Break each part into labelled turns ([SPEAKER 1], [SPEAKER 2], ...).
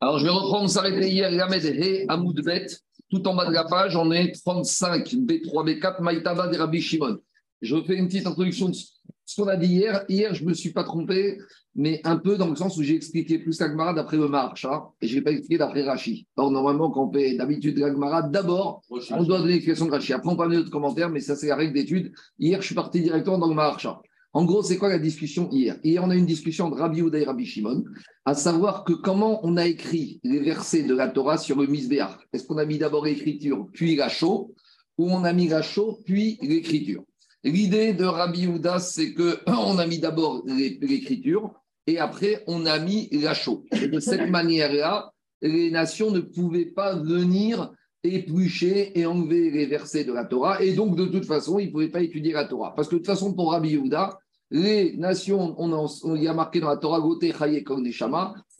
[SPEAKER 1] Alors, je vais reprendre, on s'arrêtait hier, Lamed He, Amoudbet, tout en bas de la page, on est 35, B3, B4, Maïtaba des Rabbi Shimon. Je fais une petite introduction de ce qu'on a dit hier. Hier, je ne me suis pas trompé, mais un peu dans le sens où j'ai expliqué plus l'Agmara d'après le Marcha, et je n'ai pas expliqué d'après Rashi. Or, normalement, quand on fait d'habitude l'Agmara, d'abord, on doit donner l'explication de Rashi. Après, on peut amener d'autres commentaires, mais ça, c'est la règle d'étude. Hier, je suis parti directement dans le Marcha. En gros, c'est quoi la discussion hier? Hier, on a une discussion de Rabbi Ouda et Rabbi Shimon, à savoir que comment on a écrit les versets de la Torah sur le Misbéach? Est-ce qu'on a mis d'abord l'écriture, puis la chaux, ou on a mis la chaux, puis l'écriture? L'idée de Rabbi Ouda, c'est qu'on a mis d'abord l'écriture, et après, on a mis la chaux. Et de cette manière-là, les nations ne pouvaient pas venir éplucher et enlever les versets de la Torah. Et donc, de toute façon, ils ne pouvaient pas étudier la Torah. Parce que de toute façon, pour Rabbi Yehuda, les nations, on, y a marqué dans la Torah,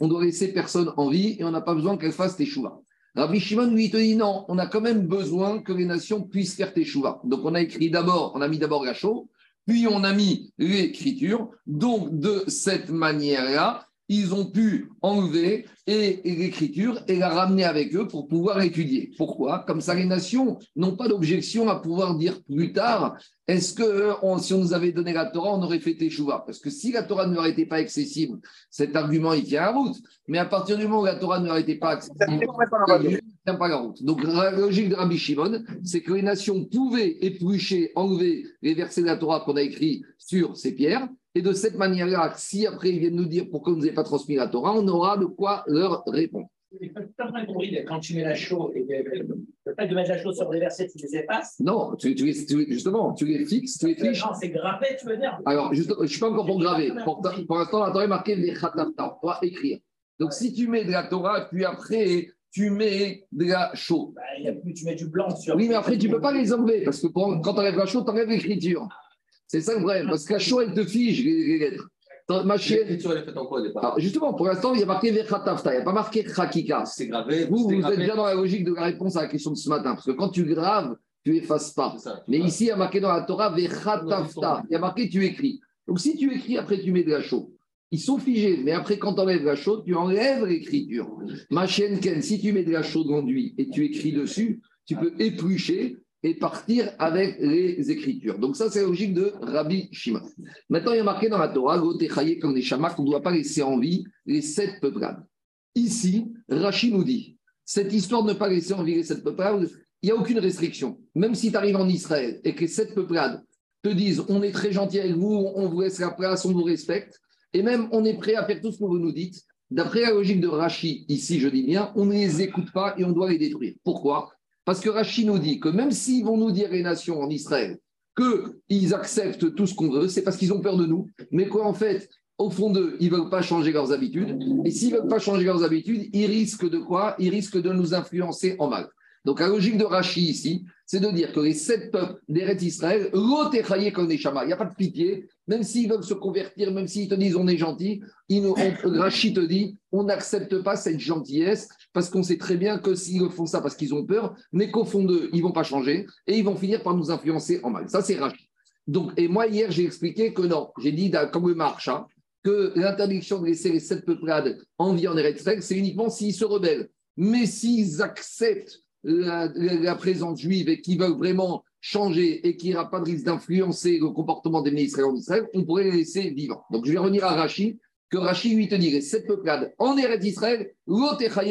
[SPEAKER 1] on doit laisser personne en vie et on n'a pas besoin qu'elles fassent teshuva. Rabbi Shimon lui te dit non, on a quand même besoin que les nations puissent faire teshuva. Donc on a écrit d'abord, on a mis d'abord la chaux, puis on a mis l'écriture. Donc de cette manière-là, ils ont pu enlever et, l'écriture et la ramener avec eux pour pouvoir étudier. Pourquoi? Comme ça, les nations n'ont pas d'objection à pouvoir dire plus tard est-ce que si on nous avait donné la Torah, on aurait fait Teshuvah Parce que si la Torah ne leur était pas accessible, cet argument, il tient la route. Mais à partir du moment où la Torah ne leur était pas accessible, il ne tient pas la route. Donc, la logique de Rabbi Shimon, c'est que les nations pouvaient éplucher, enlever les versets de la Torah qu'on a écrits sur ces pierres et de cette manière-là, si après ils viennent nous dire pourquoi vous n'avez pas transmis la Torah, on aura de quoi leur répondre.
[SPEAKER 2] Quand tu mets la chaux, et le fait de mettre la chaux sur des versets, tu les effaces
[SPEAKER 1] Non, tu, tu, justement, tu les fixes, tu les fiches.
[SPEAKER 2] Non, c'est gravé, tu veux dire
[SPEAKER 1] Alors, je ne suis pas encore pour graver. Pour, l'instant, la Torah est marquée les khatafta, on va écrire. Donc, si tu mets de la Torah, puis après, tu mets de la chaux.
[SPEAKER 2] Bah, tu mets du blanc sur.
[SPEAKER 1] Oui, mais après, tu ne peux pas les enlever, parce que quand tu enlèves la chaux, tu enlèves l'écriture. C'est ça le problème, parce qu'à chaud, elle te fige les lettres. L'écriture, elle est faite en quoi au départ Alors, Justement, pour l'instant, il y a marqué Vechatafta, il n'y a pas marqué Chakika.
[SPEAKER 3] C'est gravé.
[SPEAKER 1] Vous, vous êtes bien dans la logique de la réponse à la question de ce matin, parce que quand tu graves, tu effaces pas. Mais ici, il y a marqué dans la Torah Vechatafta. Il y a marqué tu écris. Donc, si tu écris, après, tu mets de la chaux. Ils sont figés, mais après, quand tu enlèves la chaux, tu enlèves l'écriture. Ma chienne Ken, si tu mets de la chaux d'enduit et tu écris dessus, tu peux éplucher et partir avec les Écritures. Donc ça, c'est la logique de Rabbi Shimon. Maintenant, il y a marqué dans la Torah, comme des qu'on ne doit pas laisser en vie les sept peuplades. Ici, Rashi nous dit, cette histoire de ne pas laisser en vie les sept peuplades, il n'y a aucune restriction. Même si tu arrives en Israël et que les sept peuplades te disent, on est très gentil avec vous, on vous laisse la place, on vous respecte, et même on est prêt à faire tout ce que vous nous dites, D'après la logique de Rashi, ici je dis bien, on ne les écoute pas et on doit les détruire. Pourquoi? Parce que Rachid nous dit que même s'ils vont nous dire les nations en Israël qu'ils acceptent tout ce qu'on veut, c'est parce qu'ils ont peur de nous. Mais quoi, en fait, au fond d'eux, ils ne veulent pas changer leurs habitudes. Et s'ils ne veulent pas changer leurs habitudes, ils risquent de quoi? Ils risquent de nous influencer en mal. Donc la logique de Rachid ici, c'est de dire que les sept peuples d'Eretz Israël, comme des il n'y a pas de pitié, même s'ils veulent se convertir, même s'ils te disent on est gentil, Rachid te dit on n'accepte pas cette gentillesse parce qu'on sait très bien que s'ils font ça parce qu'ils ont peur, mais qu'au fond d'eux, ils vont pas changer et ils vont finir par nous influencer en mal. Ça, c'est Rachid. Donc, et moi, hier, j'ai expliqué que non, j'ai dit, comme le marcha, que l'interdiction de laisser les sept peuplades en vie en Eretz c'est uniquement s'ils se rebellent. Mais s'ils acceptent la, présence juive et qui veulent vraiment changer et qui n'aura pas de risque d'influencer le comportement des ministres en Israël, on pourrait les laisser vivants. Donc je vais revenir à Rachid, que Rachid lui te dirait cette peuplade en Eretz d'Israël,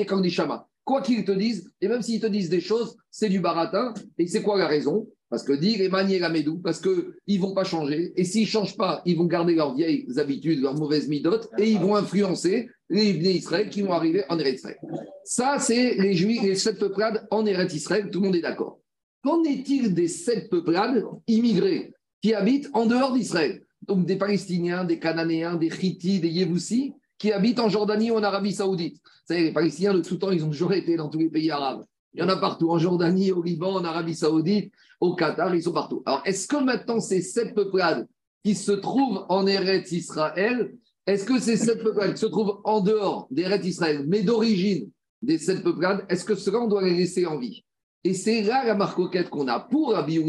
[SPEAKER 1] comme des Quoi qu'ils te disent, et même s'ils te disent des choses, c'est du baratin. Et c'est quoi la raison? Parce que dire et manier la médou, parce qu'ils ne vont pas changer. Et s'ils ne changent pas, ils vont garder leurs vieilles habitudes, leurs mauvaises midotes, et ils vont influencer les Israël qui vont arriver en Eretz Israël. Ça, c'est les Juifs, les sept peuplades en Eretz Israël, tout le monde est d'accord. Qu'en est-il des sept peuplades immigrés qui habitent en dehors d'Israël? Donc des Palestiniens, des Cananéens, des Hittites, des Yévoussis, qui habitent en Jordanie ou en Arabie Saoudite. Vous savez, les Palestiniens, de tout temps, ils ont toujours été dans tous les pays arabes. Il y en a partout, en Jordanie, au Liban, en Arabie Saoudite, au Qatar, ils sont partout. Alors, est-ce que maintenant ces sept peuplades qui se trouvent en Eretz Israël, est-ce que ces sept peuplades qui se trouvent en dehors d'Eretz Israël, mais d'origine des sept peuplades, est-ce que cela, on doit les laisser en vie? Et c'est là la marcoquette qu'on a pour Rabbi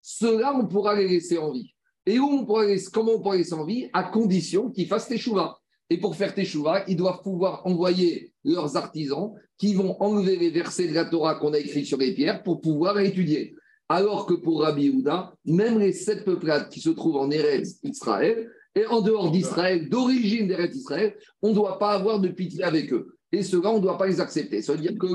[SPEAKER 1] cela, on pourra les laisser en vie. Et où on pourra comment on pourra les À condition qu'ils fassent chouvas. Et pour faire Teshuvah, ils doivent pouvoir envoyer leurs artisans qui vont enlever les versets de la Torah qu'on a écrits sur les pierres pour pouvoir étudier. Alors que pour Rabbi Houda, même les sept peuplades qui se trouvent en Eretz Israël et en dehors d'Israël, d'origine d'Eretz Israël, on ne doit pas avoir de pitié avec eux. Et ceux-là, on ne doit pas les accepter. Ça veut dire que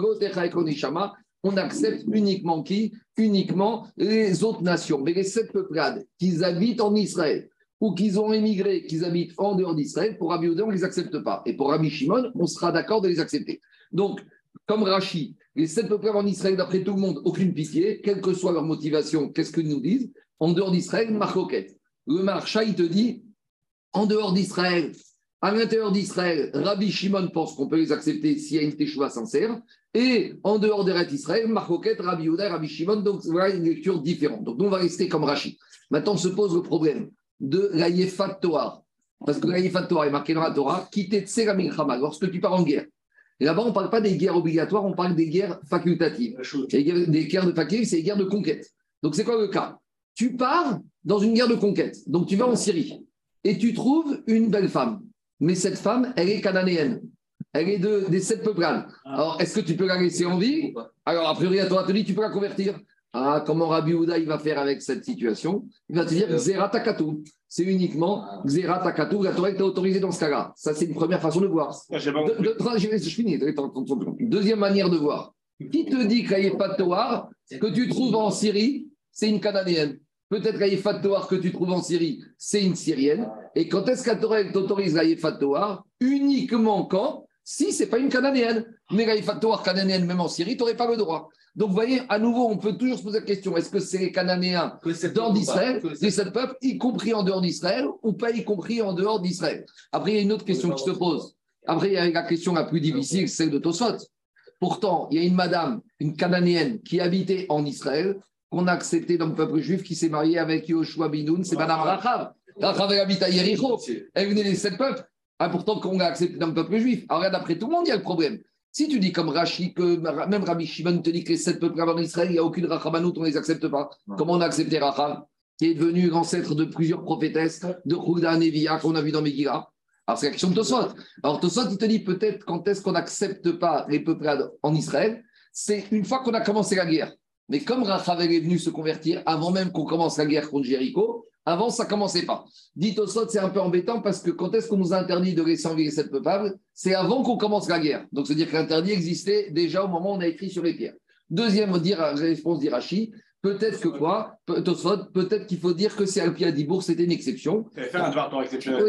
[SPEAKER 1] on accepte uniquement qui? Uniquement les autres nations. Mais les sept peuplades qui habitent en Israël ou qu'ils ont émigré, qu'ils habitent en dehors d'Israël, pour Rabbi Oda, on ne les accepte pas. Et pour Rabbi Shimon, on sera d'accord de les accepter. Donc, comme Rashi, les sept peuples en Israël, d'après tout le monde, aucune pitié, quelle que soit leur motivation, qu'est-ce qu'ils nous disent? En dehors d'Israël, marcoquette. Le marcha, te dit, en dehors d'Israël, à l'intérieur d'Israël, Rabbi Shimon pense qu'on peut les accepter s'il y a une teshuva sincère. Et en dehors d'Israël, Israël, Marcoquette, Rabbi Yehuda, Rabbi Shimon. Donc voilà une lecture différente. Donc nous, on va rester comme Rashi. Maintenant se pose le problème de la Yefat. Parce que la Yefat Torah est marqué dans la Torah, quitter Milchama, lorsque tu pars en guerre. Et là-bas, on ne parle pas des guerres obligatoires, on parle des guerres facultatives. des guerres de facultatives, c'est des guerres de conquête. Donc c'est quoi le cas? Tu pars dans une guerre de conquête. Donc tu vas en Syrie et tu trouves une belle femme. Mais cette femme, elle est cananéenne. Elle est de, des sept peuplades. Ah. Alors, est-ce que tu peux la laisser en vie? Alors, a priori, à ton atelier, tu peux la convertir. Ah, comment Rabbi Houda il va faire avec cette situation? Il va te dire Xera C'est uniquement ah. Xera Takatu. La Torah est autorisée dans ce cas-là. Ça, c'est une première façon de voir. Ah, je, finis. Deuxième manière de voir. Qui te dit qu'il n'y a pas de Torah que tu trouves en Syrie, c'est une Cananéenne Peut-être la que tu trouves en Syrie, c'est une Syrienne. Et quand est-ce qu'elle t'autorise la Toar Uniquement quand Si ce n'est pas une Cananéenne. Mais la cananéenne, même en Syrie, tu n'aurais pas le droit. Donc, vous voyez, à nouveau, on peut toujours se poser la question est-ce que c'est les Cananéens dehors d'Israël, les sept peuples, y compris en dehors d'Israël, ou pas y compris en dehors d'Israël? Après, il y a une autre question qui se pose. Après, il y a la question la plus difficile, celle de Tosot. Pourtant, il y a une madame, une Cananéenne, qui habitait en Israël, qu'on a accepté dans le peuple juif qui s'est marié avec Yoshua Binoun, c'est Madame Rachav. Rachav, elle habite à Yericho. Elle venait des sept peuples. Ah, pourtant, qu'on a accepté dans le peuple juif. Alors, regarde, après tout le monde, il y a le problème. Si tu dis comme Rashi, que même Rabbi Shimon te dit que les sept peuples en Israël, il n'y a aucune Rachamanout, on ne les accepte pas. Comment on a accepté Rachav, qui est devenu l'ancêtre de plusieurs prophétesses, de Khouda Nevia, qu'on a vu dans Megillah? Alors, c'est la question de Tosot. Alors, Tosot, il te dit peut-être quand est-ce qu'on n'accepte pas les peuplades en Israël C'est une fois qu'on a commencé la guerre. Mais comme Rachavel est venu se convertir avant même qu'on commence la guerre contre Jéricho, avant, ça ne commençait pas. Dit au c'est un peu embêtant parce que quand est-ce qu'on nous a interdit de laisser en vie les sept peuplables C'est avant qu'on commence la guerre. Donc, c'est-à-dire que l'interdit existait déjà au moment où on a écrit sur les pierres. Deuxième réponse d'Irachi, peut-être que quoi? Peut-être qu'il faut dire que c'est Alpia Dibourg, c'était une exception.
[SPEAKER 3] Faire un devoir exceptionnel.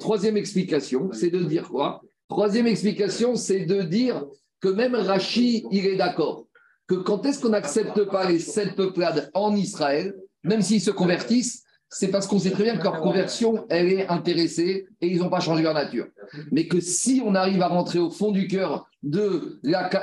[SPEAKER 1] Troisième explication, c'est de dire quoi? Troisième explication, c'est de dire que même Rachi, il est d'accord que quand est-ce qu'on n'accepte pas les sept peuplades en Israël, même s'ils se convertissent, c'est parce qu'on sait très bien que leur conversion, elle est intéressée et ils n'ont pas changé leur nature. Mais que si on arrive à rentrer au fond du cœur de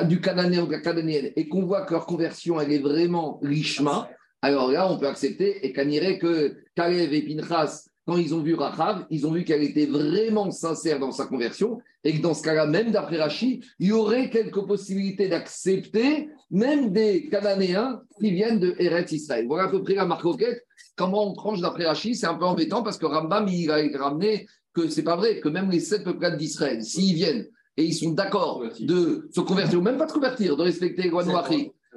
[SPEAKER 1] du Cananéen ou de la Cananéenne et qu'on voit que leur conversion, elle est vraiment richement, alors là, on peut accepter et qu'on que Kalev et Pinchas, quand ils ont vu Rachav, ils ont vu qu'elle était vraiment sincère dans sa conversion et que dans ce cas-là, même d'après Rachi, il y aurait quelques possibilités d'accepter même des Cananéens qui viennent de Eretz Israël. Voilà à peu près la marque Comment on tranche d'après Rachi C'est un peu embêtant parce que Rambam, il a ramené que c'est pas vrai, que même les sept peuples d'Israël, s'ils viennent et ils sont d'accord de se convertir, ou même pas de convertir, de respecter les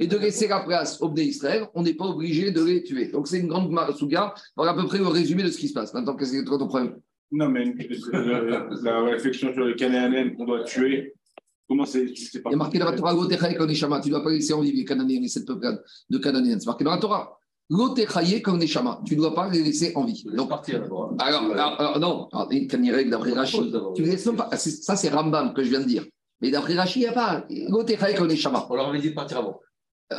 [SPEAKER 1] et de laisser la place aux Israël, on n'est pas obligé de les tuer. Donc c'est une grande souga. Voilà à peu près le résumé de ce qui se passe. Maintenant, qu'est-ce que c'est ton problème?
[SPEAKER 3] Non, mais la, réflexion sur les Cananéens qu'on doit tuer, comment c'est
[SPEAKER 1] Il y a marqué dans la Torah, tu ne dois pas laisser en vie les Cananéens, les sept peuples de Cananéens. C'est marqué dans la Torah. L'otechaye comme Neshama, tu ne dois pas les laisser en vie.
[SPEAKER 4] Donc, partir
[SPEAKER 1] alors, alors, alors, non, d'après Rachid, tu ne laisses pas. Ça, c'est Rambam que je viens de dire. Mais d'après Rachid, il n'y a pas. L'otechaye comme Neshama.
[SPEAKER 4] On leur avait dit de partir avant.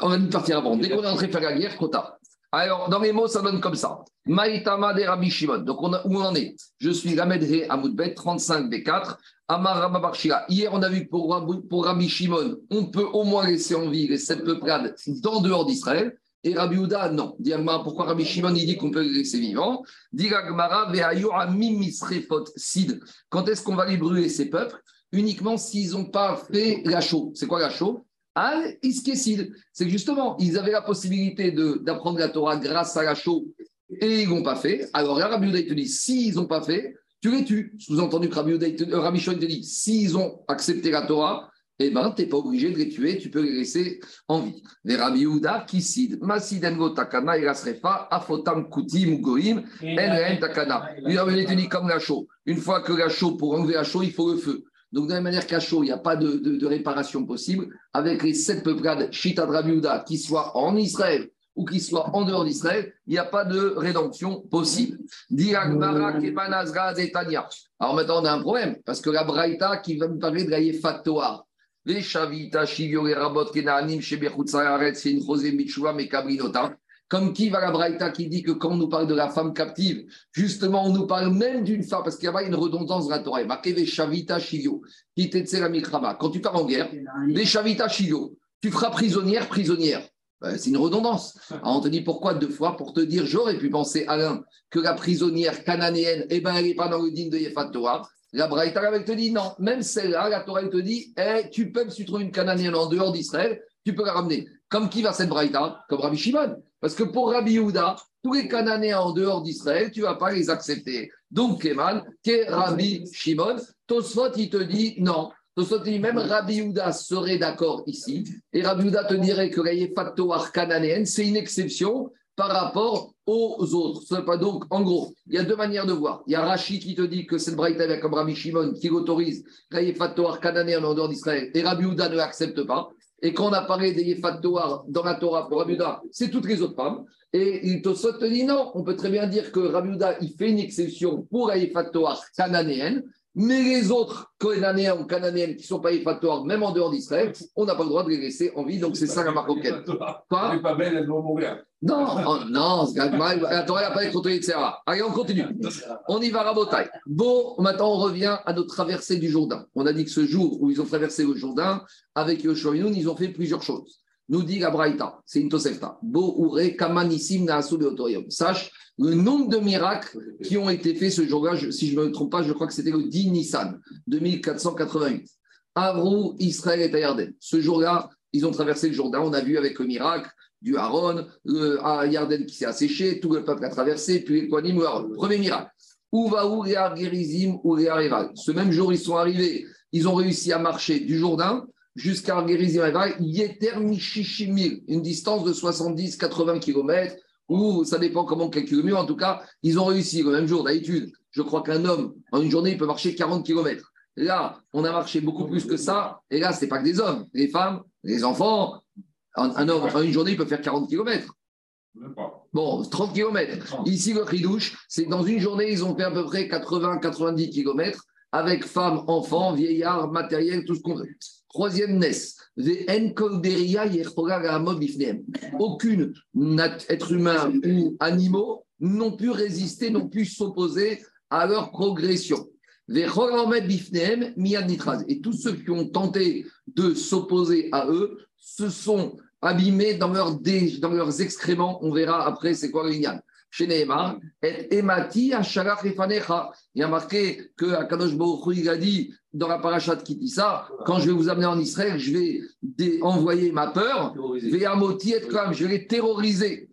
[SPEAKER 1] On va partir avant. Dès qu'on est en train de faire la guerre, trop tard. Alors, dans les mots, ça donne comme ça. Maïtama de Rabbi Shimon. Donc, on où on en est? Je suis Lamedhe Amoudbet, 35 B4. Amar. Hier, on a vu que pour, pour Rabbi Shimon, on peut au moins laisser en vie les sept peuplades dans dehors d'Israël. Et Rabbi Houda, non. Pourquoi Rabbi Shimon, il dit qu'on peut les laisser vivants? Sid. Quand est-ce qu'on va les brûler, ces peuples? Uniquement s'ils n'ont pas fait la chaux. C'est quoi la chaux? Al Iskesid. C'est que justement, ils avaient la possibilité d'apprendre la Torah grâce à la chaux et ils n'ont pas fait. Alors là, Rabbi Uda, te dit, s'ils n'ont pas fait, tu les tues. Sous-entendu que Rabbi, euh, te dit, s'ils ont accepté la Torah, eh ben, tu n'es pas obligé de les tuer, tu peux les laisser en vie. Les Rabbi Yehuda, Kisid, Masiden Takana, Irasrefa, Afotam Kutim Goim, En Takana. Il avait dit comme la chaux. Une fois que la chaux, pour enlever la chaux, il faut le feu. Donc, de la même manière qu'à chaud, il n'y a pas de, de, réparation possible, avec les sept peuplades Shita Yehuda, qui soient en Israël ou qui soient en dehors d'Israël, il n'y a pas de rédemption possible. Alors maintenant, on a un problème, parce que la Braïta qui va me parler de la Yefatoar, les Shavita, Shivio, les Rabot, Kenanim, Shebechut, Sararet, c'est une José Michua, Mekabrinota. Comme qui va la Braïta qui dit que quand on nous parle de la femme captive, justement, on nous parle même d'une femme, parce qu'il y a une redondance dans la Torah. Quand tu pars en guerre, les Shavita, Shivio, tu feras prisonnière, prisonnière. Ben, c'est une redondance. Alors on te dit pourquoi deux fois? Pour te dire, j'aurais pu penser, Alain, que la prisonnière cananéenne, eh ben, elle n'est pas dans le digne de Yefat Torah. La Braïta, elle te dit non. Même celle-là, la Torah, elle te dit, eh, tu peux, si tu trouves une cananéenne en dehors d'Israël, tu peux la ramener. Comme qui va cette Braïta Comme Rabbi Shimon. Parce que pour Rabbi Yehuda, tous les Cananéens en dehors d'Israël, tu ne vas pas les accepter. Donc, Kemal, que Rabbi Shimon, Tosfot, il te dit non. Tosfot, dit même Rabbi Yehuda serait d'accord ici. Et Rabbi Yehuda te dirait que la Yefatoar cananéenne, c'est une exception par rapport aux autres. Donc, en gros, il y a deux manières de voir. Il y a Rachid qui te dit que c'est le Braïta comme Rabbi Shimon qui autorise la Yefatoar cananéenne en dehors d'Israël. Et Rabbi Yehuda ne l'accepte pas. Et quand on a parlé des dans la Torah pour Rabbi Yehuda, c'est toutes les autres femmes. Et il te dit non, on peut très bien dire que Rabbi Yehuda, il fait une exception pour la Yefatoar cananéenne. Mais les autres Cananéens ou Cananéennes qui ne sont pas effatoires, même en dehors d'Israël, on n'a pas le droit de les laisser en vie. Donc c'est ça la auquel.
[SPEAKER 3] Quoi pas belle, elle doit mourir.
[SPEAKER 1] Non, oh, non, la Torah n'a pas été contrôlée, etc. Allez, on continue. On y va, Rabotai. Bon, maintenant on revient à notre traversée du Jourdain. On a dit que ce jour où ils ont traversé le Jourdain, avec Yoshua ils ont fait plusieurs choses. Nous dit la Braïta, c'est une Tosefta. Bo ure kamanissim Sache le nombre de miracles qui ont été faits ce jour-là, si je ne me trompe pas, je crois que c'était le 10 Nissan 2488. Avrou, Israël et Yarden. Ce jour-là, ils ont traversé le Jourdain. On a vu avec le miracle du Haron, le Yarden qui s'est asséché, tout le peuple a traversé, puis les Kohanim, Premier miracle. Ouvaou, Gerizim, ou Ce même jour, ils sont arrivés, ils ont réussi à marcher du Jourdain jusqu'à Gerizim, Yeter Michichimil, une distance de 70-80 km ou ça dépend comment calculer mieux. En tout cas, ils ont réussi le même jour. D'habitude, je crois qu'un homme, en une journée, il peut marcher 40 km. Là, on a marché beaucoup plus que ça. Et là, ce n'est pas que des hommes, les femmes, les enfants. Un, homme, en une journée, il peut faire 40 km. Bon, 30 km. Ici, le ridouche, c'est que dans une journée, ils ont fait à peu près 80-90 km avec femmes, enfants, vieillards, matériel, tout ce qu'on veut. Troisième NES, aucune être humain ou animaux n'ont pu résister, n'ont pu s'opposer à leur progression. Et tous ceux qui ont tenté de s'opposer à eux se sont abîmés dans, dans leurs excréments. On verra après c'est quoi le chez Nehemar, et Emati Il y a marqué que Akadosh Baruch il a dit dans la parachat qui dit ça, quand je vais vous amener en Israël, je vais envoyer ma peur, je vais les terroriser.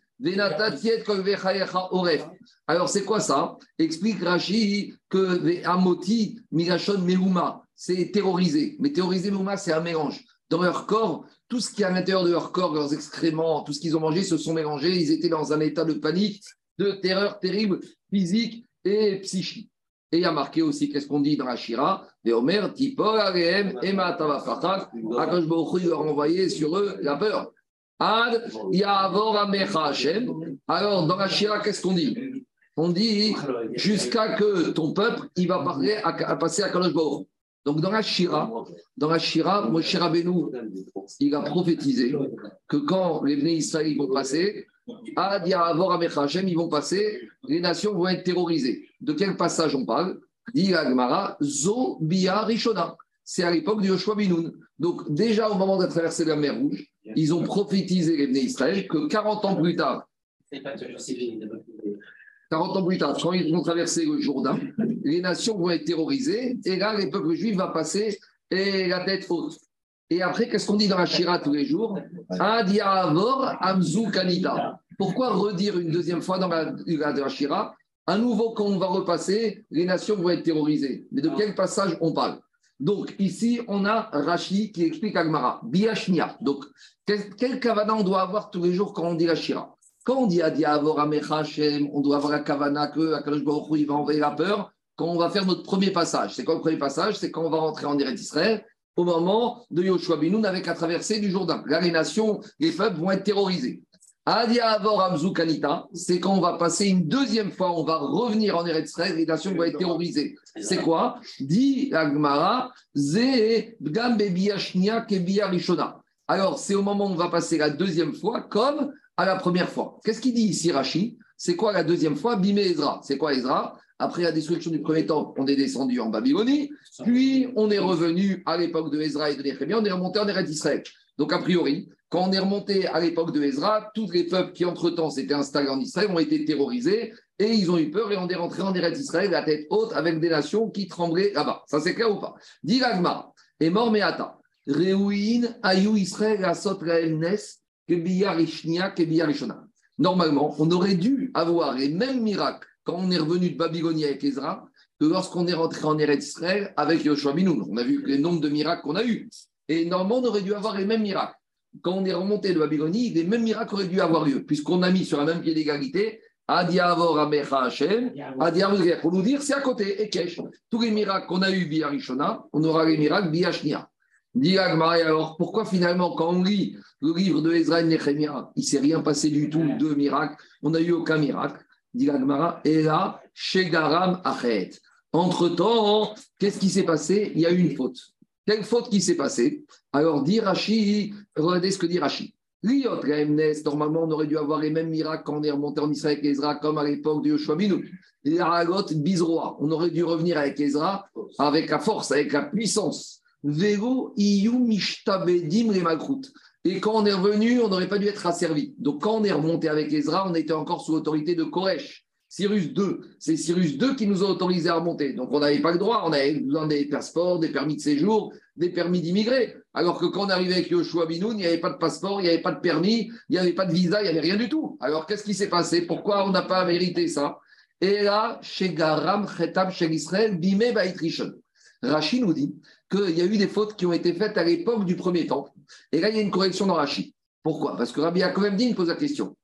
[SPEAKER 1] Alors c'est quoi ça? Explique Rashi que Amoti Migashon Meuma, c'est terroriser. Mais terroriser Meuma, c'est un mélange. Dans leur corps, tout ce qui est à l'intérieur de leur corps, leurs excréments, tout ce qu'ils ont mangé se sont mélangés. Ils étaient dans un état de panique de terreur terrible, physique et psychique. Et il y a marqué aussi, qu'est-ce qu'on dit dans la Shira? Et Omer, Tipor, Areem, Ema, Tavafatak, Akash Baruch leur envoyé sur eux la peur. Ad, Yavor, Amecha, Hashem. Alors, dans la Shira, qu'est-ce qu'on dit? On dit jusqu'à que ton peuple, il va parler à, passer à Kadosh. Donc, dans la Shira, dans la Shira, Moshe Rabbeinu, il a prophétisé que quand les Bnei Israël vont passer, ils vont passer, les nations vont être terrorisées. De quel passage on parle? Dit Agmara, Zo Bia Rishona. C'est à l'époque de Yoshua Binoun. Donc, déjà au moment de traverser la mer Rouge, ils ont prophétisé les Israël que 40 ans plus tard, 40 ans plus tard, quand ils vont traverser le Jourdain, les nations vont être terrorisées et là, les peuples juifs vont passer et la tête haute. Et après, qu'est-ce qu'on dit dans la Shira tous les jours Adiavor Amzu Kanita. Pourquoi redire une deuxième fois dans la, dans la Shira À nouveau, quand on va repasser, les nations vont être terrorisées. Mais de quel passage on parle Donc, ici, on a Rashi qui explique Agmara, Biashnia. Donc, quel, quel kavana on doit avoir tous les jours quand on dit la Shira Quand on dit Adia Avora on doit avoir la kavana que Akadosh Baruch il va envoyer la peur quand on va faire notre premier passage. C'est quoi le premier passage C'est quand on va rentrer en Eretz Israël au moment de Yoshua Binoun avec la traversée du Jourdain. Là, les nations, les peuples vont être terrorisés. Adia Avor Kanita, c'est quand on va passer une deuxième fois, on va revenir en Eretz les nations vont être terrorisées. C'est quoi? Dit Agmara, Ze Rishona. Alors, c'est au moment où on va passer la deuxième fois comme à la première fois. Qu'est-ce qu'il dit ici, Rashi? C'est quoi la deuxième fois? Bimé Ezra. C'est quoi Ezra? Après la destruction du premier temps, on est descendu en Babylonie, puis on est revenu à l'époque de Ezra et de Néhémie, on est remonté en Eretz Israël. Donc, a priori, quand on est remonté à l'époque de Ezra, tous les peuples qui, entre-temps, s'étaient installés en Israël ont été terrorisés et ils ont eu peur et on est rentré en Eretz Israël, la tête haute, avec des nations qui tremblaient là-bas. Ça, c'est clair ou pas? Diragma, et mort Meata, Reuin, Ayu Israël, Asot Nes. Normalement, on aurait dû avoir les mêmes miracles quand on est revenu de Babylonie avec Ezra que lorsqu'on est rentré en Eretz Israël avec Yoshua Binoun. On a vu les nombres de miracles qu'on a eus. Et normalement, on aurait dû avoir les mêmes miracles. Quand on est remonté de Babylonie, les mêmes miracles auraient dû avoir lieu, puisqu'on a mis sur un même pied d'égalité Adiavor Amecha Hashem, Pour nous dire, c'est à côté, et Kesh. Tous les miracles qu'on a eus via Rishona, on aura les miracles via Shnia. alors pourquoi finalement, quand on lit le livre de Ezra et Nehemiah, il ne s'est rien passé du tout de miracles, on n'a eu aucun miracle dit et là, chez Garam Achet. Entre-temps, qu'est-ce qui s'est passé? Il y a eu une faute. Quelle faute qui s'est passée? Alors, dit Rashi, regardez ce que dit Rashi. Normalement, on aurait dû avoir les mêmes miracles quand on est remonté en Israël avec Ezra, comme à l'époque de Yoshua Binu. L'Aragot Bizroa. On aurait dû revenir avec Ezra avec la force, avec la puissance. Iyu Mishtabedim Malchut. Et quand on est revenu, on n'aurait pas dû être asservi. Donc quand on est remonté avec Ezra, on était encore sous l'autorité de Koresh. Cyrus II, c'est Cyrus II qui nous a autorisé à remonter. Donc on n'avait pas le droit, on avait besoin des passeports, des permis de séjour, des permis d'immigrer. Alors que quand on arrivait avec Yoshua Binoun, il n'y avait pas de passeport, il n'y avait pas de permis, il n'y avait pas de visa, il n'y avait rien du tout. Alors qu'est-ce qui s'est passé? Pourquoi on n'a pas mérité ça? Et là, chez Garam, Chetab, chez Israël, Rishon. Rachid nous dit qu'il y a eu des fautes qui ont été faites à l'époque du premier temple. Et là, il y a une correction dans Rachid. Pourquoi? Parce que Rabbi Yaakov pose la question.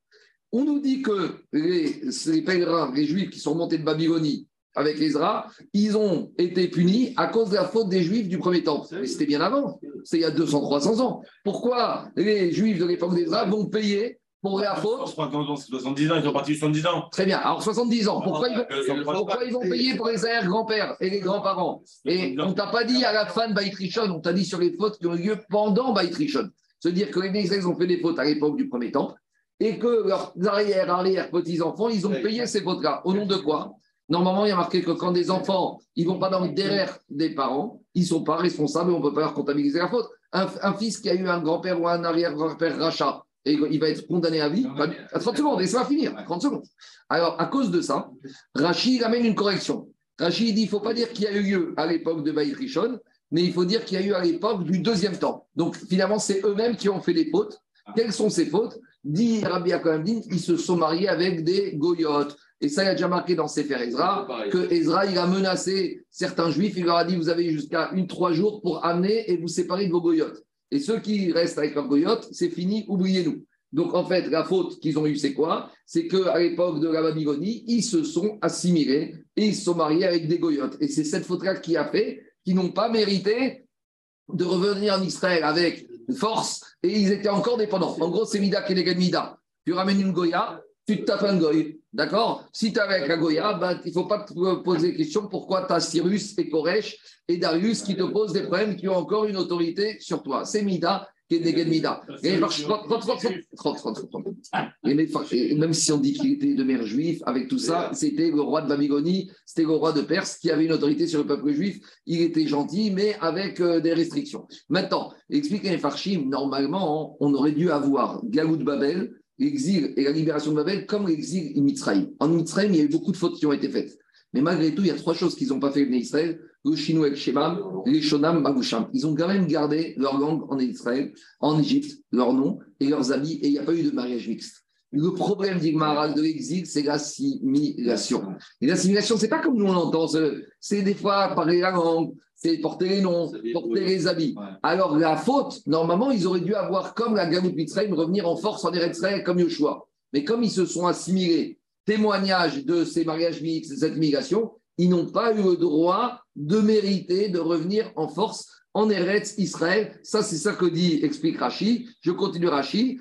[SPEAKER 1] On nous dit que les, pèlerins, les juifs qui sont montés de Babylonie avec Ezra, ils ont été punis à cause de la faute des juifs du premier temple. Mais c'était bien avant, c'est il y a 200-300 ans. Pourquoi les juifs de l'époque d'Ezra vont payer pour la faute.
[SPEAKER 3] 70 ans, ils sont partis 70 ans.
[SPEAKER 1] Très bien. Alors 70 ans. Pourquoi, ils, vont, pourquoi ils vont payer pour les arrière-grands-pères et les grands-parents? Et on ne t'a pas dit à la fin de Baïtrichon, on t'a dit sur les fautes qui ont eu lieu pendant Baïtrichon. C'est-à-dire que les Israéliens ont fait des fautes à l'époque du premier temple et que leurs arrière-arrière petits-enfants, ils ont payé ces fautes-là. Au nom de quoi? Normalement, il y a marqué que quand des enfants, ils vont pas dans le derrière des parents, ils sont pas responsables et on ne peut pas leur comptabiliser la faute. Un, un, fils qui a eu un grand-père ou un arrière-grand-père rachat, et il va être condamné à vie. À 30 secondes, et ça va finir. 30 secondes. Alors, à cause de ça, Rachid amène une correction. Rachid dit il ne faut pas dire qu'il y a eu lieu à l'époque de Baït Rishon, mais il faut dire qu'il y a eu à l'époque du deuxième temps. Donc, finalement, c'est eux-mêmes qui ont fait des fautes. Quelles sont ces fautes? Dit Rabbi Akohamdin, ils se sont mariés avec des goyotes. Et ça, il a déjà marqué dans Sefer Ezra que Ezra, il a menacé certains juifs. Il leur a dit Vous avez jusqu'à une, trois jours pour amener et vous séparer de vos goyotes. Et ceux qui restent avec leur goyote, c'est fini, oubliez-nous. Donc en fait, la faute qu'ils ont eue, c'est quoi? C'est qu'à l'époque de la Babylonie, ils se sont assimilés et ils se sont mariés avec des goyotes. Et c'est cette faute-là qui a fait qu'ils n'ont pas mérité de revenir en Israël avec force et ils étaient encore dépendants. En gros, c'est Mida qui est Mida. Tu ramènes une Goya, tu te tapes un Goy. D'accord? Si tu es avec un Goya, ben, il ne faut pas te poser question pourquoi tu as Cyrus et Koresh et Darius qui te posent des problèmes qui ont encore une autorité sur toi. C'est Mida qui est Neged Mida. Et même si on dit qu'il était de mère juif, avec tout ça, c'était le roi de Babylonie, c'était le roi de Perse qui avait une autorité sur le peuple juif. Il était gentil, mais avec euh, des restrictions. Maintenant, explique les Farshim, normalement, on aurait dû avoir Galoud Babel, l'exil et la libération de Babel comme l'exil en Mitzrayim. En Mitzrayim, il y a eu beaucoup de fautes qui ont été faites. Mais malgré tout, il y a trois choses qu'ils n'ont pas fait en Israël le chinois el Shemam, les Shonam Magusham. Ils ont quand même gardé leur langue en Israël, en Égypte, leur nom et leurs habits, et il n'y a pas eu de mariage mixte. Le problème d'Igmaral de l'exil, c'est l'assimilation. Et l'assimilation, c'est pas comme nous on l'entend. C'est des fois parler la langue, c'est porter les noms, porter les habits. Alors la faute, normalement, ils auraient dû avoir, comme la Galoute Mitzrayim, revenir en force en Eretz comme Yoshua. Mais comme ils se sont assimilés, témoignage de ces mariages mixtes, de cette migration, ils n'ont pas eu le droit de mériter de revenir en force en Eretz Israël. Ça, c'est ça que dit, explique Rashi. Je continue Rashi.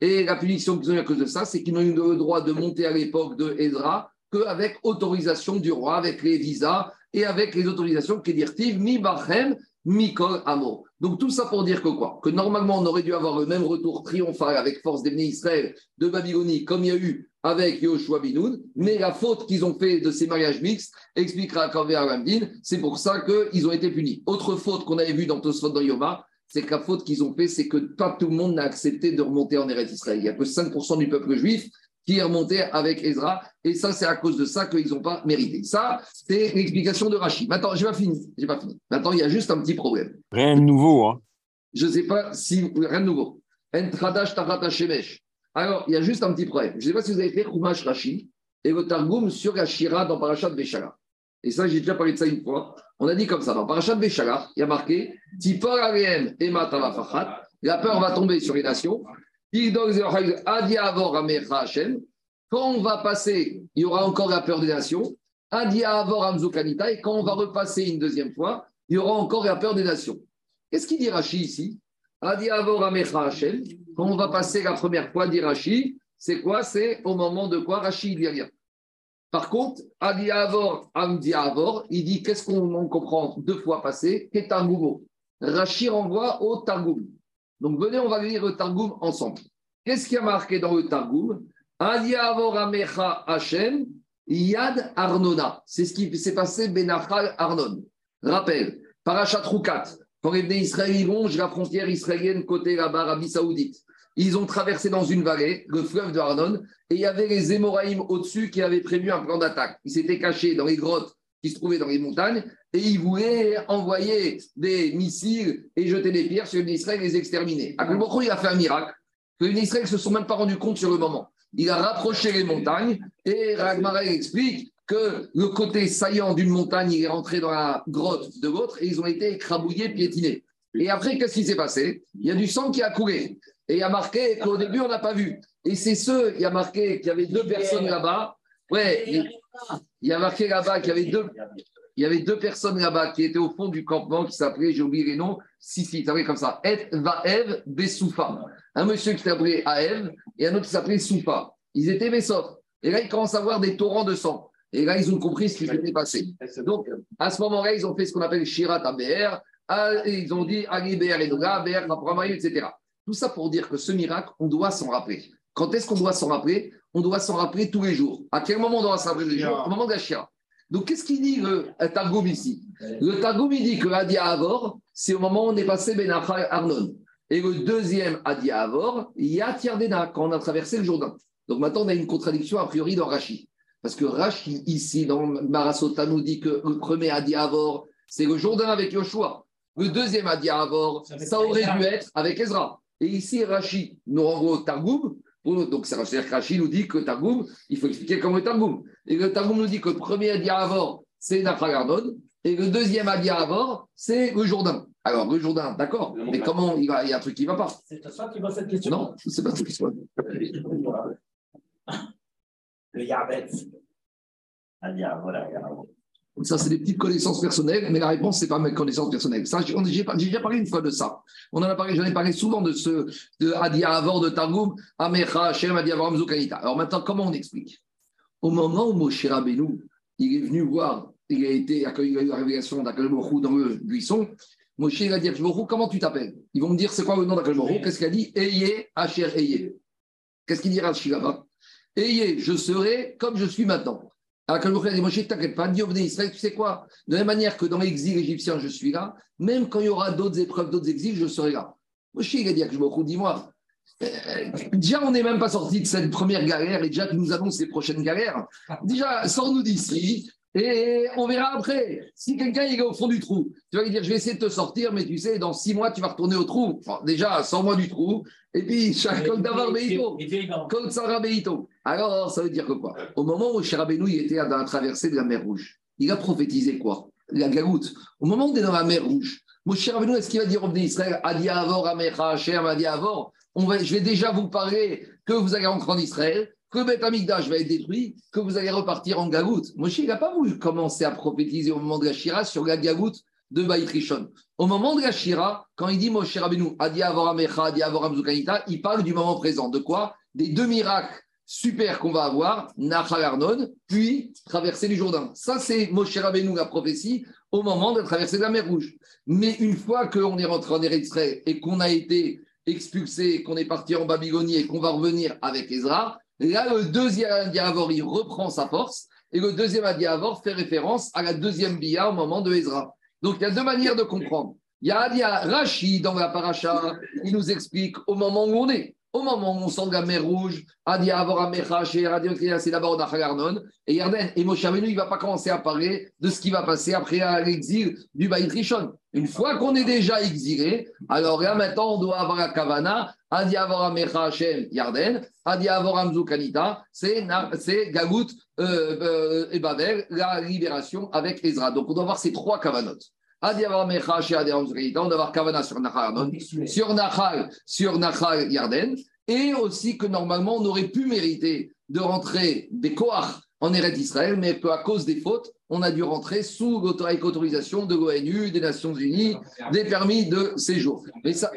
[SPEAKER 1] Et la punition qu'ils ont eu à cause de ça, c'est qu'ils n'ont eu le droit de monter à l'époque de Ezra qu'avec autorisation du roi, avec les visas et avec les autorisations Kedirtiv, mi bachem, Mikol Amo. Donc tout ça pour dire que quoi? Que normalement on aurait dû avoir le même retour triomphal avec force des Israël de Babylonie comme il y a eu avec Yoshua Binoun, mais la faute qu'ils ont fait de ces mariages mixtes expliquera Kavé Aramdin, c'est pour ça qu'ils ont été punis. Autre faute qu'on avait vue dans Tosfot dans Yoma, c'est que la faute qu'ils ont fait, c'est que pas tout le monde n'a accepté de remonter en Eretz Israël. Il n'y a que 5% du peuple juif qui est remonté avec Ezra. Et ça, c'est à cause de ça qu'ils n'ont pas mérité. Ça, c'est l'explication de Rachid. Maintenant, je n'ai pas fini. J'ai pas fini. Maintenant, il y a juste un petit problème.
[SPEAKER 4] Rien de nouveau. Hein.
[SPEAKER 1] Je ne sais pas si. Rien de nouveau. Alors, il y a juste un petit problème. Je ne sais pas si vous avez fait Rumash Rashi et le Targum sur la Shira dans Parashat Béchala. Et ça, j'ai déjà parlé de ça une fois. On a dit comme ça. Dans Parashat Béchala, il y a marqué Tipor Aleem et La peur va tomber sur les nations quand on va passer, il y aura encore la peur des nations. Et quand on va repasser une deuxième fois, il y aura encore la peur des nations. Qu'est-ce qu'il dit Rashi ici? Quand on va passer la première fois, dit Rashi, c'est quoi? C'est au moment de quoi Rashi, il dit rien. Par contre, il dit qu'est-ce qu'on comprend deux fois passé Ketargumo. Rashi renvoie au Targum. Donc venez, on va lire le Targum ensemble. Qu'est-ce qui a marqué dans le Targum? Hashem, Yad Arnona. C'est ce qui s'est passé Benachal Arnon. Rappel, Parachat Roukat, quand les Israéliens longent la frontière israélienne côté la Arabie Saoudite. Ils ont traversé dans une vallée, le fleuve de Arnon, et il y avait les Émoraïm au-dessus qui avaient prévu un plan d'attaque. Ils s'étaient cachés dans les grottes qui se trouvaient dans les montagnes, et ils voulaient envoyer des missiles et jeter des pierres sur Israël et les exterminer. À il a fait un miracle, que les Israéliens ne se sont même pas rendus compte sur le moment. Il a rapproché les montagnes, et Ragmarel explique que le côté saillant d'une montagne, il est rentré dans la grotte de l'autre, et ils ont été écrabouillés, piétinés. Et après, qu'est-ce qui s'est passé? Il y a du sang qui a coulé. Et il y a marqué qu'au début, on n'a pas vu. Et c'est ceux, il y a marqué qu'il y avait deux personnes là-bas. Ouais, il y a marqué là-bas qu'il y avait deux, il y avait deux personnes là-bas qui étaient au fond du campement qui s'appelaient, j'ai oublié les noms, si, si, s'appelait comme ça, Et Vaev Besoufa. Un monsieur qui s'appelait Aev et un autre qui s'appelait Soufa. Ils étaient Bessot. Et là, ils commencent à voir des torrents de sang. Et là, ils ont compris ce qui s'était passé. Donc, à ce moment-là, ils ont fait ce qu'on appelle Shirat ABR. Ah, ils ont dit Ali BR et Doga, BR, etc. Tout ça pour dire que ce miracle, on doit s'en rappeler. Quand est-ce qu'on doit s'en rappeler? On doit s'en rappeler tous les jours. À quel moment on doit s'en rappeler tous les jours? Au moment de la Shira. Donc, qu'est-ce qu'il dit le Targum ici? Le Targum, il dit que Adia Avor, c'est au moment où on est passé Ben Arnon. Et le deuxième Adia Avor, Yatiardena, quand on a traversé le Jourdain. Donc maintenant, on a une contradiction a priori dans Rashi. Parce que Rashi, ici, dans Marasota, nous dit que le premier Adia Avor, c'est le Jourdain avec Yoshua. Le deuxième Adia Avor, ça aurait dû être avec Ezra. Et ici, Rashi nous renvoie au Targum donc, ça veut dire que Rachid nous dit que Targum, il faut expliquer comment le Targum. Et le Targum nous dit que le premier Adiavor, c'est Nafragardon, et le deuxième Adiavor, c'est le Jourdain. Alors, le Jourdain, d'accord, mais comment il, va, il y a un truc qui ne va pas?
[SPEAKER 2] C'est toi qui vois cette question.
[SPEAKER 1] Non, ce n'est pas ce qui se
[SPEAKER 2] Le Yarbet. Adiavor,
[SPEAKER 1] ça, c'est des petites connaissances personnelles, mais la réponse, c'est pas mes connaissances personnelles. J'ai déjà parlé une fois de ça. On en a parlé, j'en ai parlé souvent de ce de Adia Avor de Targum, Amecha, Shem, Adia Avor, Alors maintenant, comment on explique? Au moment où Moshe Rabbeinu, il est venu voir, il a été accueilli la révélation d'Akalmochou dans le buisson, Moshe il a dit comment tu t'appelles? Ils vont me dire, c'est quoi le nom d'Akalmochou Qu'est-ce qu'il a dit? Eye, Asher, Eye. Qu'est-ce qu'il dit Rashi là-bas Eye, je serai comme je suis maintenant. Alors, quand dit, Moshe, t'inquiète pas, Israël, tu sais quoi? De la même manière que dans l'exil égyptien, je suis là, même quand il y aura d'autres épreuves, d'autres exils, je serai là. Moshe, il a dit à dis-moi, euh, déjà, on n'est même pas sorti de cette première galère et déjà tu nous annonces les prochaines galères. Déjà, sors-nous d'ici, Et on verra après. Si quelqu'un est au fond du trou, tu vas lui dire Je vais essayer de te sortir, mais tu sais, dans six mois, tu vas retourner au trou. déjà, sans mois du trou. Et puis, chaque d'avoir Beito. Alors, ça veut dire que quoi? Au moment où Rabbeinu était dans la traversée de la mer Rouge, il a prophétisé quoi? La galoute. Au moment où on est dans la mer Rouge, Moshe Rabbeinu, est-ce qu'il va dire au Israël Adi Avor, Amecha, Hashem, Adi Avor on va, Je vais déjà vous parler que vous allez rentrer en Israël que Beth Amikdash va être détruit, que vous allez repartir en Gagout. Moshe, il n'a pas voulu commencer à prophétiser au moment de la Shira sur la Gagout de Baït Rishon. Au moment de la Shira, quand il dit Moshe Rabbeinu, Adi Avoramecha, Adi Avoram Zukanita, il parle du moment présent. De quoi? Des deux miracles super qu'on va avoir, Nachal Arnon, puis traverser du Jourdain. Ça, c'est Moshe Rabbeinu, la prophétie, au moment de traverser la mer Rouge. Mais une fois qu'on est rentré en Eretz et qu'on a été expulsé, qu'on est parti en Babylonie et qu'on va revenir avec Ezra, Là, le deuxième Adiavor, il reprend sa force. Et le deuxième Adiavor fait référence à la deuxième Bia au moment de Ezra. Donc, il y a deux manières de comprendre. Il y a Rashi dans la paracha, il nous explique au moment où on est. Au moment où on sent la mer rouge, Adia Avoramecha, c'est d'abord Arnon et Yarden. Et Moshe il ne va pas commencer à parler de ce qui va passer après l'exil du Baït Rishon. Une fois qu'on est déjà exilé, alors là maintenant on doit avoir la Kavana, Adi Avoramecha Yarden, Adi Avoramzu Kanita, c'est Gagout euh, euh, et Babel, la libération avec Ezra. Donc on doit avoir ces trois Kavanotes. On doit avoir Kavana sur Nachal, sur Nachal, sur Nachal Yarden, et aussi que normalement on aurait pu mériter de rentrer des Koach en Eretz Israël, mais qu'à cause des fautes, on a dû rentrer sous l'autorisation de l'ONU, des Nations Unies, des permis de séjour. Mais ça,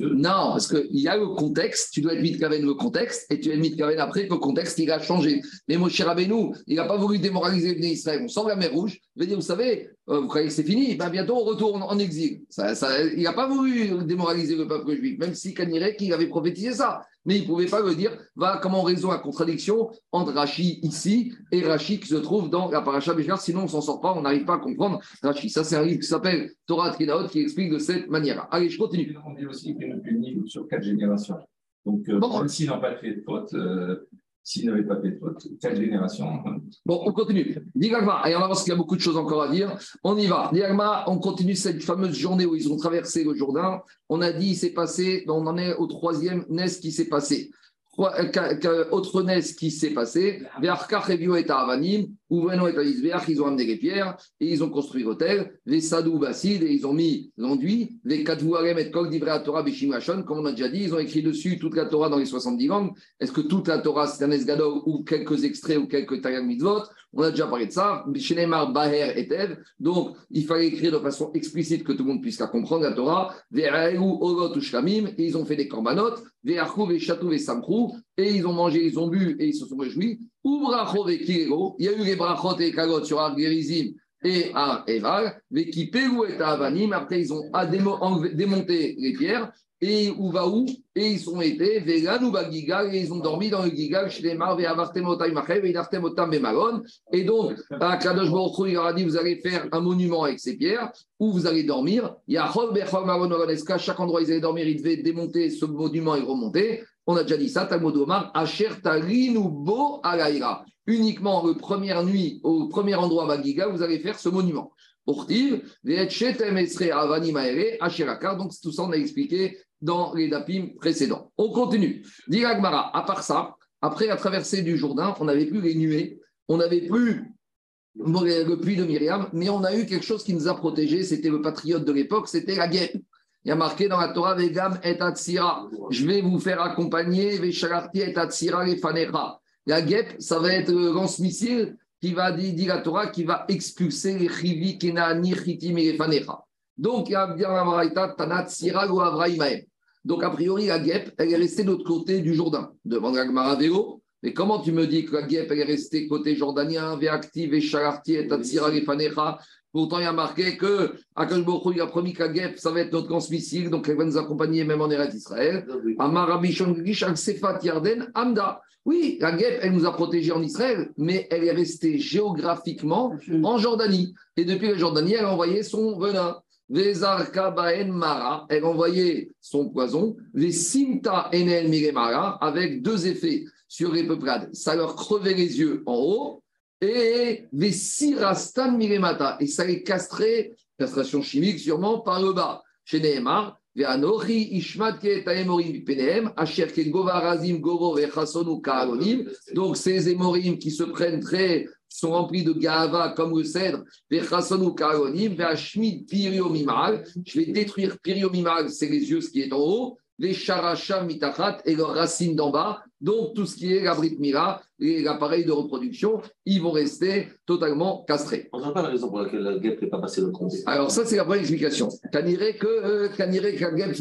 [SPEAKER 1] non, parce qu'il y a le contexte, tu dois être mitkaven le contexte, et tu es mitkaven après que le contexte il a changé. Mais mon cher Rabbeinu, il n'a pas voulu démoraliser les Israël. On sent la mer rouge, il va dire, vous savez, euh, vous croyez que c'est fini? Ben Bientôt on retourne en exil. Ça, il n'a pas voulu démoraliser le peuple juif, même si Kanirek il avait prophétisé ça. Mais il ne pouvait pas le dire, va comment raison la contradiction entre Rachi ici et Rachi qui se trouve dans la paracha Béjar, sinon on ne s'en sort pas, on n'arrive pas à comprendre Rachi. Ça, c'est un livre qui s'appelle Torah Tkenaot qui explique de cette manière. Allez, je continue.
[SPEAKER 4] On dit aussi qu'il punit sur quatre générations. Donc, euh, bon. même s'ils n'ont pas fait de faute, euh, s'ils n'avaient pas fait quatre générations.
[SPEAKER 1] Bon, on continue. Digagma, et on avance qu'il y a beaucoup de choses encore à dire. On y va. Digagma, on continue cette fameuse journée où ils ont traversé le Jourdain. On a dit, il s'est passé, on en est au troisième NES qui s'est passé. Euh, autre NES qui s'est passé, et Avanim, ils ont amené les pierres et ils ont construit l'hôtel, les Sadou et ils ont mis l'enduit, les Kadvouarem et Kol Torah Bishimashon, comme on a déjà dit, ils ont écrit dessus toute la Torah dans les 70 langues. Est-ce que toute la Torah c'est un Esgadol ou quelques extraits ou quelques Tayag Mitzvot? On a déjà parlé de ça. Shenemar Baher et Tev. Donc il fallait écrire de façon explicite que tout le monde puisse la comprendre la Torah. Olot Ushkamim et ils ont fait des korbanot. Ve'archou Ve'chatou Ve'samkrou et ils ont mangé, ils ont bu et ils se sont réjouis. Il y a eu les brachot et kagot sur Argerizim et à Eval, qui et Avanim. Après, ils ont démonté les pierres et Uvaou, et ils sont été Vegan ou Bagigal, et ils ont dormi dans le Gigal, chez les Marv et Avartemotai Machev, et Nartemotam Bemalon. Et donc, à Kadosh Baruch il leur a dit vous allez faire un monument avec ces pierres, où vous allez dormir. Il y a Bechol Maron chaque endroit ils allaient dormir, ils devaient démonter ce monument et remonter. On a déjà dit ça, Talmud Omar, Asher ou Bo Alaïra. Uniquement le première nuit, au premier endroit Magiga, vous allez faire ce monument. Donc tout ça on a expliqué dans les dapim précédents. On continue. Diragmara, à part ça, après la traversée du Jourdain, on n'avait plus les nuées, on n'avait plus le puits de Myriam, mais on a eu quelque chose qui nous a protégés, c'était le patriote de l'époque, c'était la guerre. Il y a marqué dans la Torah Vegam et Atsira. Je vais vous faire accompagner Veshalarti et Atsira les Fanecha. La guêpe, ça va être le lance-missile qui va dire la Torah qui va expulser les Chivi, Kenani, Chitim et les Fanecha. Donc, il y a bien la Maraïta, Tanat, Sira ou Avraïmaem. Donc, a priori, la guêpe, elle est restée de l'autre côté du Jourdain. Devant la Gemara Mais comment tu me dis que la guêpe, elle est restée côté jordanien, Veshalarti et Atsira les Fanecha Pourtant, il y a marqué que Akash il a promis qu'à Gep, ça va être notre transmissible, donc elle va nous accompagner même en Eretz Israël. Amda. Oui, la guêpe, elle nous a protégés en Israël, mais elle est restée géographiquement en Jordanie. Et depuis la Jordanie, elle a envoyé son venin. Mara, elle a envoyé son poison. Les Simta Enel Miremara, avec deux effets sur les peuplades. Ça leur crevait les yeux en haut et Vesirastan Miremata. Et ça est castré, castration chimique sûrement, par le bas. Chez Nehemar, Donc ces émorim qui se prennent très sont remplis de gava comme le cèdre. Je vais détruire Piriomimag, c'est les yeux, qui est en haut les characham mitachat et leurs racines d'en bas. Donc, tout ce qui est la brite mira et l'appareil de reproduction, ils vont rester totalement castrés.
[SPEAKER 5] On n'a pas la raison pour laquelle la guêpe n'est pas passée le compte.
[SPEAKER 1] Alors, ça, c'est la première explication. Caniré que, euh, que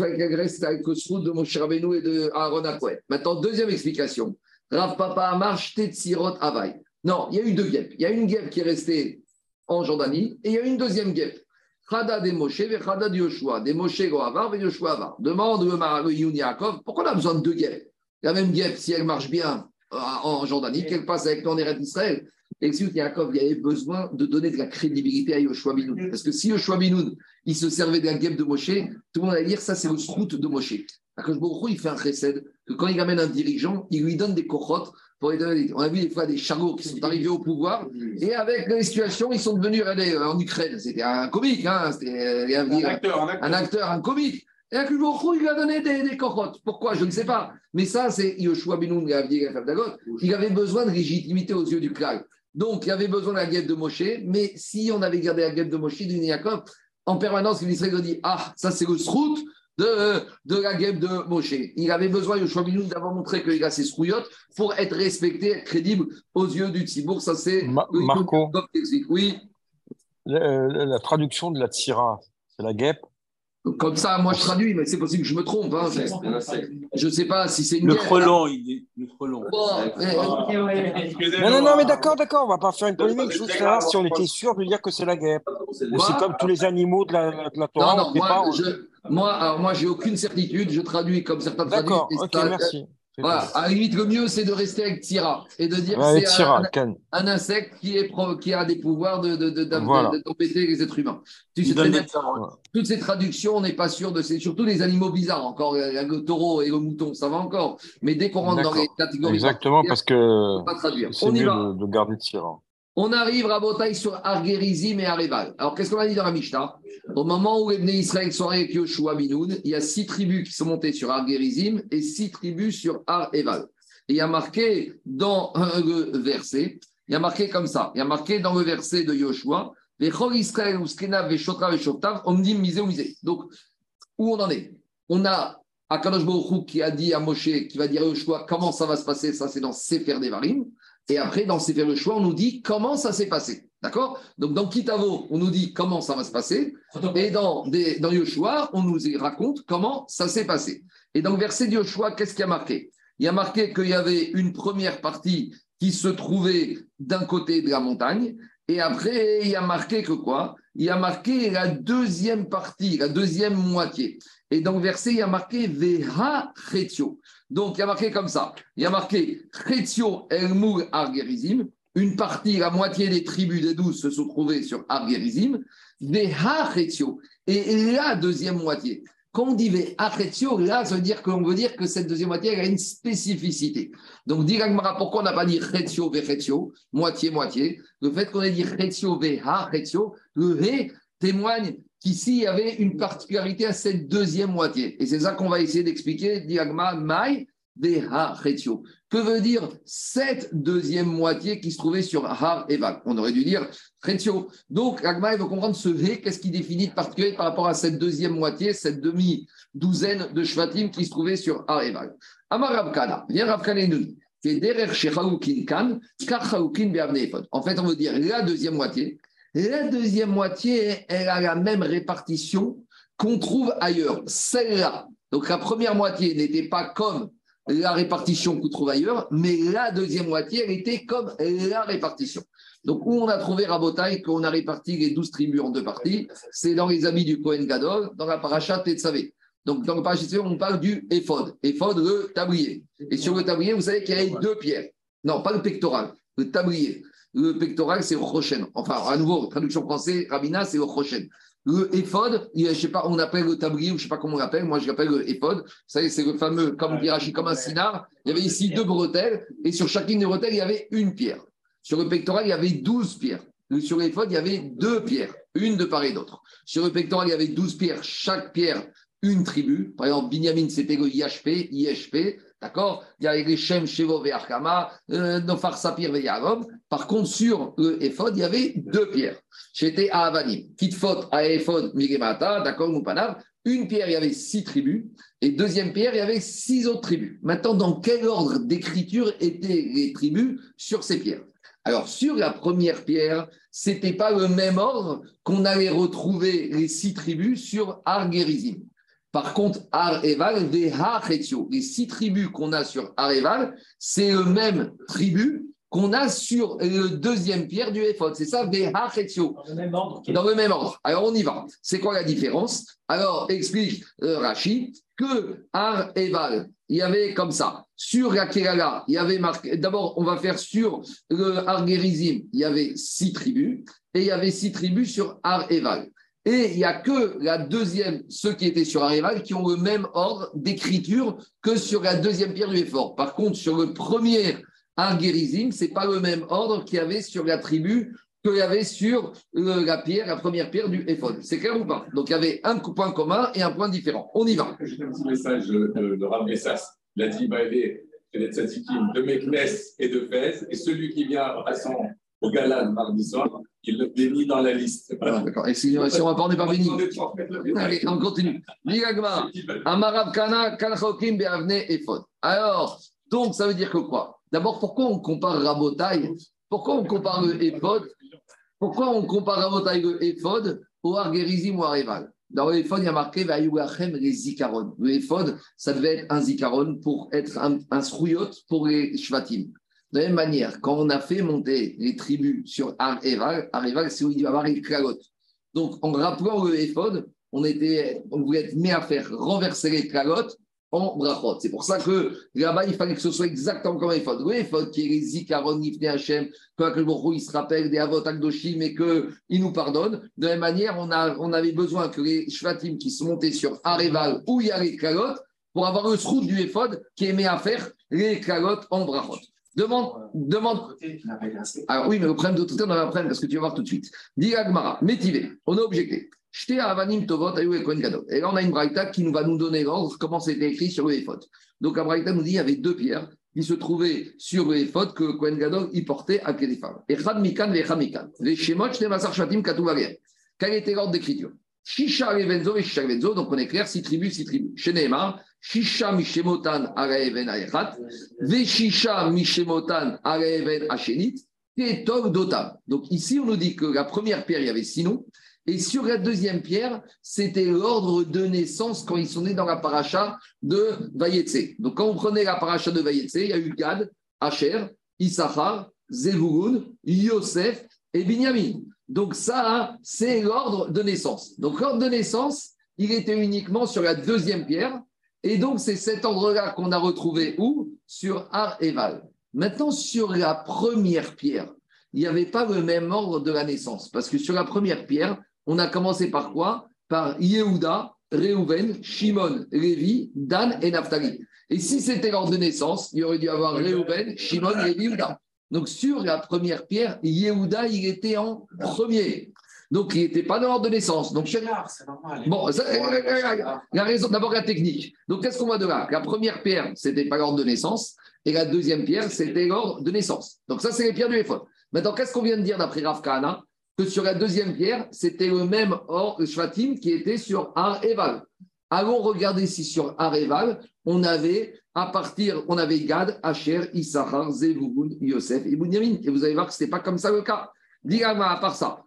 [SPEAKER 1] la guêpe reste avec le sou de Moshe Rabbeinu et de Aaron Akohet. Maintenant, deuxième explication. Rav Papa Amar Sirot Avai. Non, il y a eu deux guêpes. Il y a une guêpe qui est restée en Jordanie et il y a une deuxième guêpe. Chada de Moshe Chada de Yoshua. Des Moshe Goavar et Yoshua Avar. Demande le Yun Yaakov, pourquoi on a besoin de deux guêpes? La même guêpe, si elle marche bien euh, en Jordanie, qu'elle passe avec nous en d'Israël. Et si Yaakov, il y avait besoin de donner de la crédibilité à Yoshua Binoun. Parce que si Yoshua Binoun, il se servait de la guêpe de Moshe, tout le monde allait dire ça, c'est le sroute de Moshe. Akash il fait un recède que quand il amène un dirigeant, il lui donne des cochotes on a vu des fois des charlots qui sont arrivés au pouvoir et avec les situations, ils sont devenus allez, en Ukraine. C'était un comique, hein, un, acteur, un, acteur. un comique. Et un il a donné des, des Pourquoi? Je ne sais pas. Mais ça, c'est Yoshua Binoun, il avait besoin de légitimité aux yeux du clan. Donc, il avait besoin de la guêpe de Moshe. Mais si on avait gardé la guêpe de Moshe, du Yaakov, en permanence, l'Israël dit Ah, ça, c'est le srout de, de la guêpe de Moshe. Il avait besoin, Yoshua Binoun, d'avoir montré qu'il a ses scrouillottes pour être respecté, être crédible aux yeux du Tibour. Ça, c'est.
[SPEAKER 6] Marco.
[SPEAKER 1] Oui.
[SPEAKER 6] La, traduction de la Tsira, c'est la guêpe.
[SPEAKER 1] Comme ça, moi je traduis, mais c'est possible que je me trompe. Hein. Je ne sais pas si c'est une.
[SPEAKER 3] Le frelon, il est. Le frelon.
[SPEAKER 6] non, non, non, mais d'accord, d'accord, on ne va pas faire une polémique. Je veux savoir si on était sûr de dire que c'est la guêpe. c'est comme tous les animaux de la, de la Torah.
[SPEAKER 1] Non, non, moi, je, moi, alors moi, j'ai aucune certitude. Je traduis comme certains traduisent.
[SPEAKER 6] D'accord, ok, merci.
[SPEAKER 1] Voilà. À la limite, le mieux, c'est de rester avec Tira et de dire
[SPEAKER 6] que
[SPEAKER 1] c'est un, un, insecte qui, est, qui a des pouvoirs de, de, de, voilà. les êtres humains. Tu sais, toutes ces traductions, on n'est pas sûr de. Surtout les animaux bizarres, encore le taureau et le mouton, ça va encore. Mais dès qu'on rentre dans les catégories.
[SPEAKER 6] Exactement, parce que c'est mieux de, de garder Tira.
[SPEAKER 1] On arrive à bataille sur Argerizim et Areval. Alors, qu'est-ce qu'on a dit dans la Mishnah? Au moment où les Bnei Israël sont avec Yoshua Binoun, il y a six tribus qui sont montées sur Argerizim et six tribus sur Ar-Eval. Et il y a marqué dans le verset, il y a marqué comme ça, il y a marqué dans le verset de Yoshua, Israël Donc, où on en est? On a Akadosh Baruch qui a dit à Moshe, qui va dire à Yoshua comment ça va se passer, ça c'est dans Sefer Devarim. Et après, dans Sefer choix, on nous dit comment ça s'est passé. D'accord? Donc, dans Kitavo, on nous dit comment ça va se passer. Et dans, des, dans Yoshua, on nous raconte comment ça s'est passé. Et dans le verset de Yoshua, qu'est-ce qui a marqué? Il y a marqué qu'il y avait une première partie qui se trouvait d'un côté de la montagne. Et après, il y a marqué que quoi? Il y a marqué la deuxième partie, la deuxième moitié. Et dans le verset, il y a marqué Veha Chetio. Donc, il y a marqué comme ça. Il y a marqué Chetio Elmul Argerizim. Une partie, la moitié des tribus des douze se sont trouvées sur Argerizim. Veha Chetio. Et la deuxième moitié. Quand on dit Chetio, là, ça veut dire qu'on veut dire que cette deuxième moitié a une spécificité. Donc, dit pourquoi on n'a pas dit Chetio Vechetio, moitié-moitié Le fait qu'on ait dit Chetio Veha Chetio, le He témoigne qu'ici, il y avait une particularité à cette deuxième moitié. Et c'est ça qu'on va essayer d'expliquer, diagma mai ha Que veut dire cette deuxième moitié qui se trouvait sur Har et On aurait dû dire Chetio. Donc, Agma, veut comprendre ce V, qu'est-ce qui définit de particulier par rapport à cette deuxième moitié, cette demi-douzaine de Shvatim qui se trouvait sur Har et Amar Rabkana, viens Rabkana nous En fait, on veut dire la deuxième moitié, la deuxième moitié, elle a la même répartition qu'on trouve ailleurs. Celle-là, donc la première moitié n'était pas comme la répartition qu'on trouve ailleurs, mais la deuxième moitié, elle était comme la répartition. Donc, où on a trouvé Rabotai, qu'on a réparti les douze tribus en deux parties, c'est dans les habits du Kohen Gadol, dans la paracha Tetzavé. Donc, dans le paracha on parle du éphod. Éphod, le tablier. Et sur le tablier, vous savez qu'il y a deux pierres. Non, pas le pectoral, le tablier. Le pectoral, c'est Rochen. Enfin, à nouveau, traduction française, Rabina, c'est Rochen. Le éphod, je sais pas, on appelle le tablier, ou je sais pas comment on l'appelle, moi je l'appelle le éphod. Vous savez, c'est le fameux, comme on comme un sinar. Il y avait ici deux bretelles, et sur chacune des bretelles, il y avait une pierre. Sur le pectoral, il y avait 12 pierres. Sur l'éphod, il y avait deux pierres, une de part et d'autre. Sur le pectoral, il y avait 12 pierres, chaque pierre, une tribu. Par exemple, Binyamin, c'était le IHP, IHP, d'accord? Il y avait les Shem, Shevo, euh, Nofar, Sapir, Ve'yarom. Par contre, sur le éphod, il y avait deux pierres. J'étais à Avanim. Kitfot, à éphod, Migemata, d'accord, Moupanav. Une pierre, il y avait six tribus. Et deuxième pierre, il y avait six autres tribus. Maintenant, dans quel ordre d'écriture étaient les tribus sur ces pierres? Alors, sur la première pierre, c'était pas le même ordre qu'on allait retrouver les six tribus sur Argerizim. Par contre, Ar-Eval, les six tribus qu'on a sur Ar-Eval, c'est le même tribu qu'on a sur le deuxième pierre du Ephod. C'est ça, Veha Dans le même ordre. Dans le même ordre. Alors, on y va. C'est quoi la différence? Alors, explique euh, Rachid que Ar Eval, il y avait comme ça. Sur la Kerala, il y avait marqué. D'abord, on va faire sur le Argerizim, il y avait six tribus. Et il y avait six tribus sur Ar Eval. Et il n'y a que la deuxième, ceux qui étaient sur Eval, qui ont le même ordre d'écriture que sur la deuxième pierre du effort. Par contre, sur le premier Argerizim, ce n'est pas le même ordre qu'il y avait sur la tribu qu'il y avait sur la pierre, la première pierre du Ephod. C'est clair ou pas? Donc il y avait un point commun et un point différent. On y va.
[SPEAKER 4] J'ai un petit message de, de Rav Messas. Il a dit bah, de Meknes et de Fès, et celui qui vient à son, au Galan mardi soir, il le bénit dans la liste.
[SPEAKER 1] Voilà. D'accord. Et si, on va pas, on n'est pas béni. Allez, on continue. Amarav Kana, Kalchokim, Beavne, Ephod. Alors, donc ça veut dire que quoi? D'abord, pourquoi on compare Rabotai? Pourquoi on compare le Ephod? Pourquoi on compare Rabotai le Ephod au Argerizim ou Areval Dans le Ephod, il y a marqué Vayugachem les Zikaron. Le Ephod, ça devait être un Zikaron pour être un, un pour les Shvatim. De la même manière, quand on a fait monter les tribus sur Ar-Eval, Ar-Eval, c'est où il va y avoir les Klagot. Donc, en rappelant le Ephod, on, était, on voulait être mis à faire renverser les Klagot en brachot. C'est pour ça que là-bas, il fallait que ce soit exactement comme Ephod. Oui, Ephod qui est les Zikaron, Nifne Hachem, que il se rappelle des Avot Akdoshim et qu'il nous pardonne. De la même manière, on, a, on avait besoin que les Shvatim qui sont montés sur Areval où il y a les Kalot, pour avoir le srout du Ephod qui aimait à faire les Kalot en brachot. Demande, demande. Alors oui, mais le problème de tout on a un problème parce que tu vas voir tout de suite. Dit Agmara, métivé, on a objecté. Et là, on a une braïta qui nous va nous donner l'ordre, comment c'était écrit sur le. Donc, la braïta nous dit qu'il y avait deux pierres qui se trouvaient sur le que Kohen Gadol y portait à femmes. Echad Mikan, Echad Mikan. Les Shemot, Shnemasar Shatim, Katouvarien. Quel était l'ordre d'écriture? Shisha Revenzo et Shisha Revenzo, donc on est clair, six tribus, six tribus. Sheneemar, Shisha Mishemotan Araeven Aechat, Ve Shisha Mishemotan Araeven Ashenit, et Tov Dotam. Donc ici, on nous dit que la première pierre, il y avait six noms. Et sur la deuxième pierre, c'était l'ordre de naissance quand ils sont nés dans la paracha de Vayetse. Donc quand on prenait la paracha de Vayetse, il y a eu Gad, Asher, Issachar, Zevulun, Yosef et Binyamin. Donc ça, c'est l'ordre de naissance. Donc l'ordre de naissance, il était uniquement sur la deuxième pierre. Et donc c'est cet ordre-là qu'on a retrouvé où? Sur Ar Eval. Maintenant, sur la première pierre, il n'y avait pas le même ordre de la naissance. Parce que sur la première pierre, on a commencé par quoi? Par Yehuda, Reuven, Shimon, Lévi, Dan et Naphtali. Et si c'était l'ordre de naissance, il aurait dû avoir Reuven, Shimon, Lévi, Yehuda. Donc sur la première pierre, Yehuda, il était en premier. Donc, il n'était pas dans l'ordre de naissance. Donc, c'est normal. Bon, la raison, d'abord la technique. Donc, qu'est-ce qu'on voit de là? La première pierre, c'était pas l'ordre de naissance, et la deuxième pierre, c'était l'ordre de naissance. Donc, ça, c'est les pierres du Ephod. Maintenant, qu'est-ce qu'on vient de dire d'après Rav Kahana? Que sur la deuxième pierre, c'était le même or, Shvatim qui était sur Ar Eval. Allons regarder si sur Ar Eval, on avait à partir, on avait Gad, Asher, Issachar, Zevougoun, Yosef et Bunyamin. Et vous allez voir que ce n'était pas comme ça le cas. Dis-moi à part ça.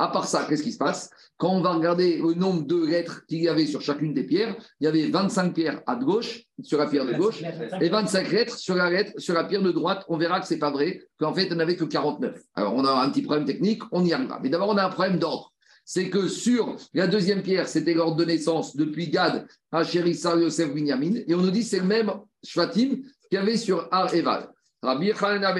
[SPEAKER 1] À part ça, qu'est-ce qui se passe? Quand on va regarder le nombre de lettres qu'il y avait sur chacune des pierres, il y avait 25 pierres à gauche, sur la pierre de gauche, et 25 lettres sur la, lettre, sur la pierre de droite. On verra que ce n'est pas vrai, qu'en fait, il n'y en avait que 49. Alors, on a un petit problème technique, on y arrivera. Mais d'abord, on a un problème d'ordre. C'est que sur la deuxième pierre, c'était l'ordre de naissance depuis Gad à Chérissa, Yosef, Binyamin. Et on nous dit c'est le même Shvatim qu'il y avait sur Ar Eval.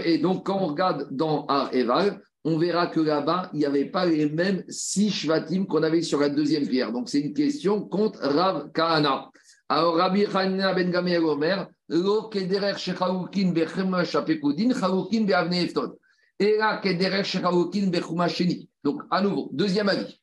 [SPEAKER 1] Et donc, quand on regarde dans Ar Eval, on verra que là-bas, il n'y avait pas les mêmes six shvatim qu'on avait sur la deuxième pierre. Donc, c'est une question contre Rav Kahana. Alors, Rabbi Hanina ben Gamel Omer, Lo kederer shechaukin bechema shapekudin, chaukin beavne efton. Et là, kederer sheni. Donc, à nouveau, deuxième avis.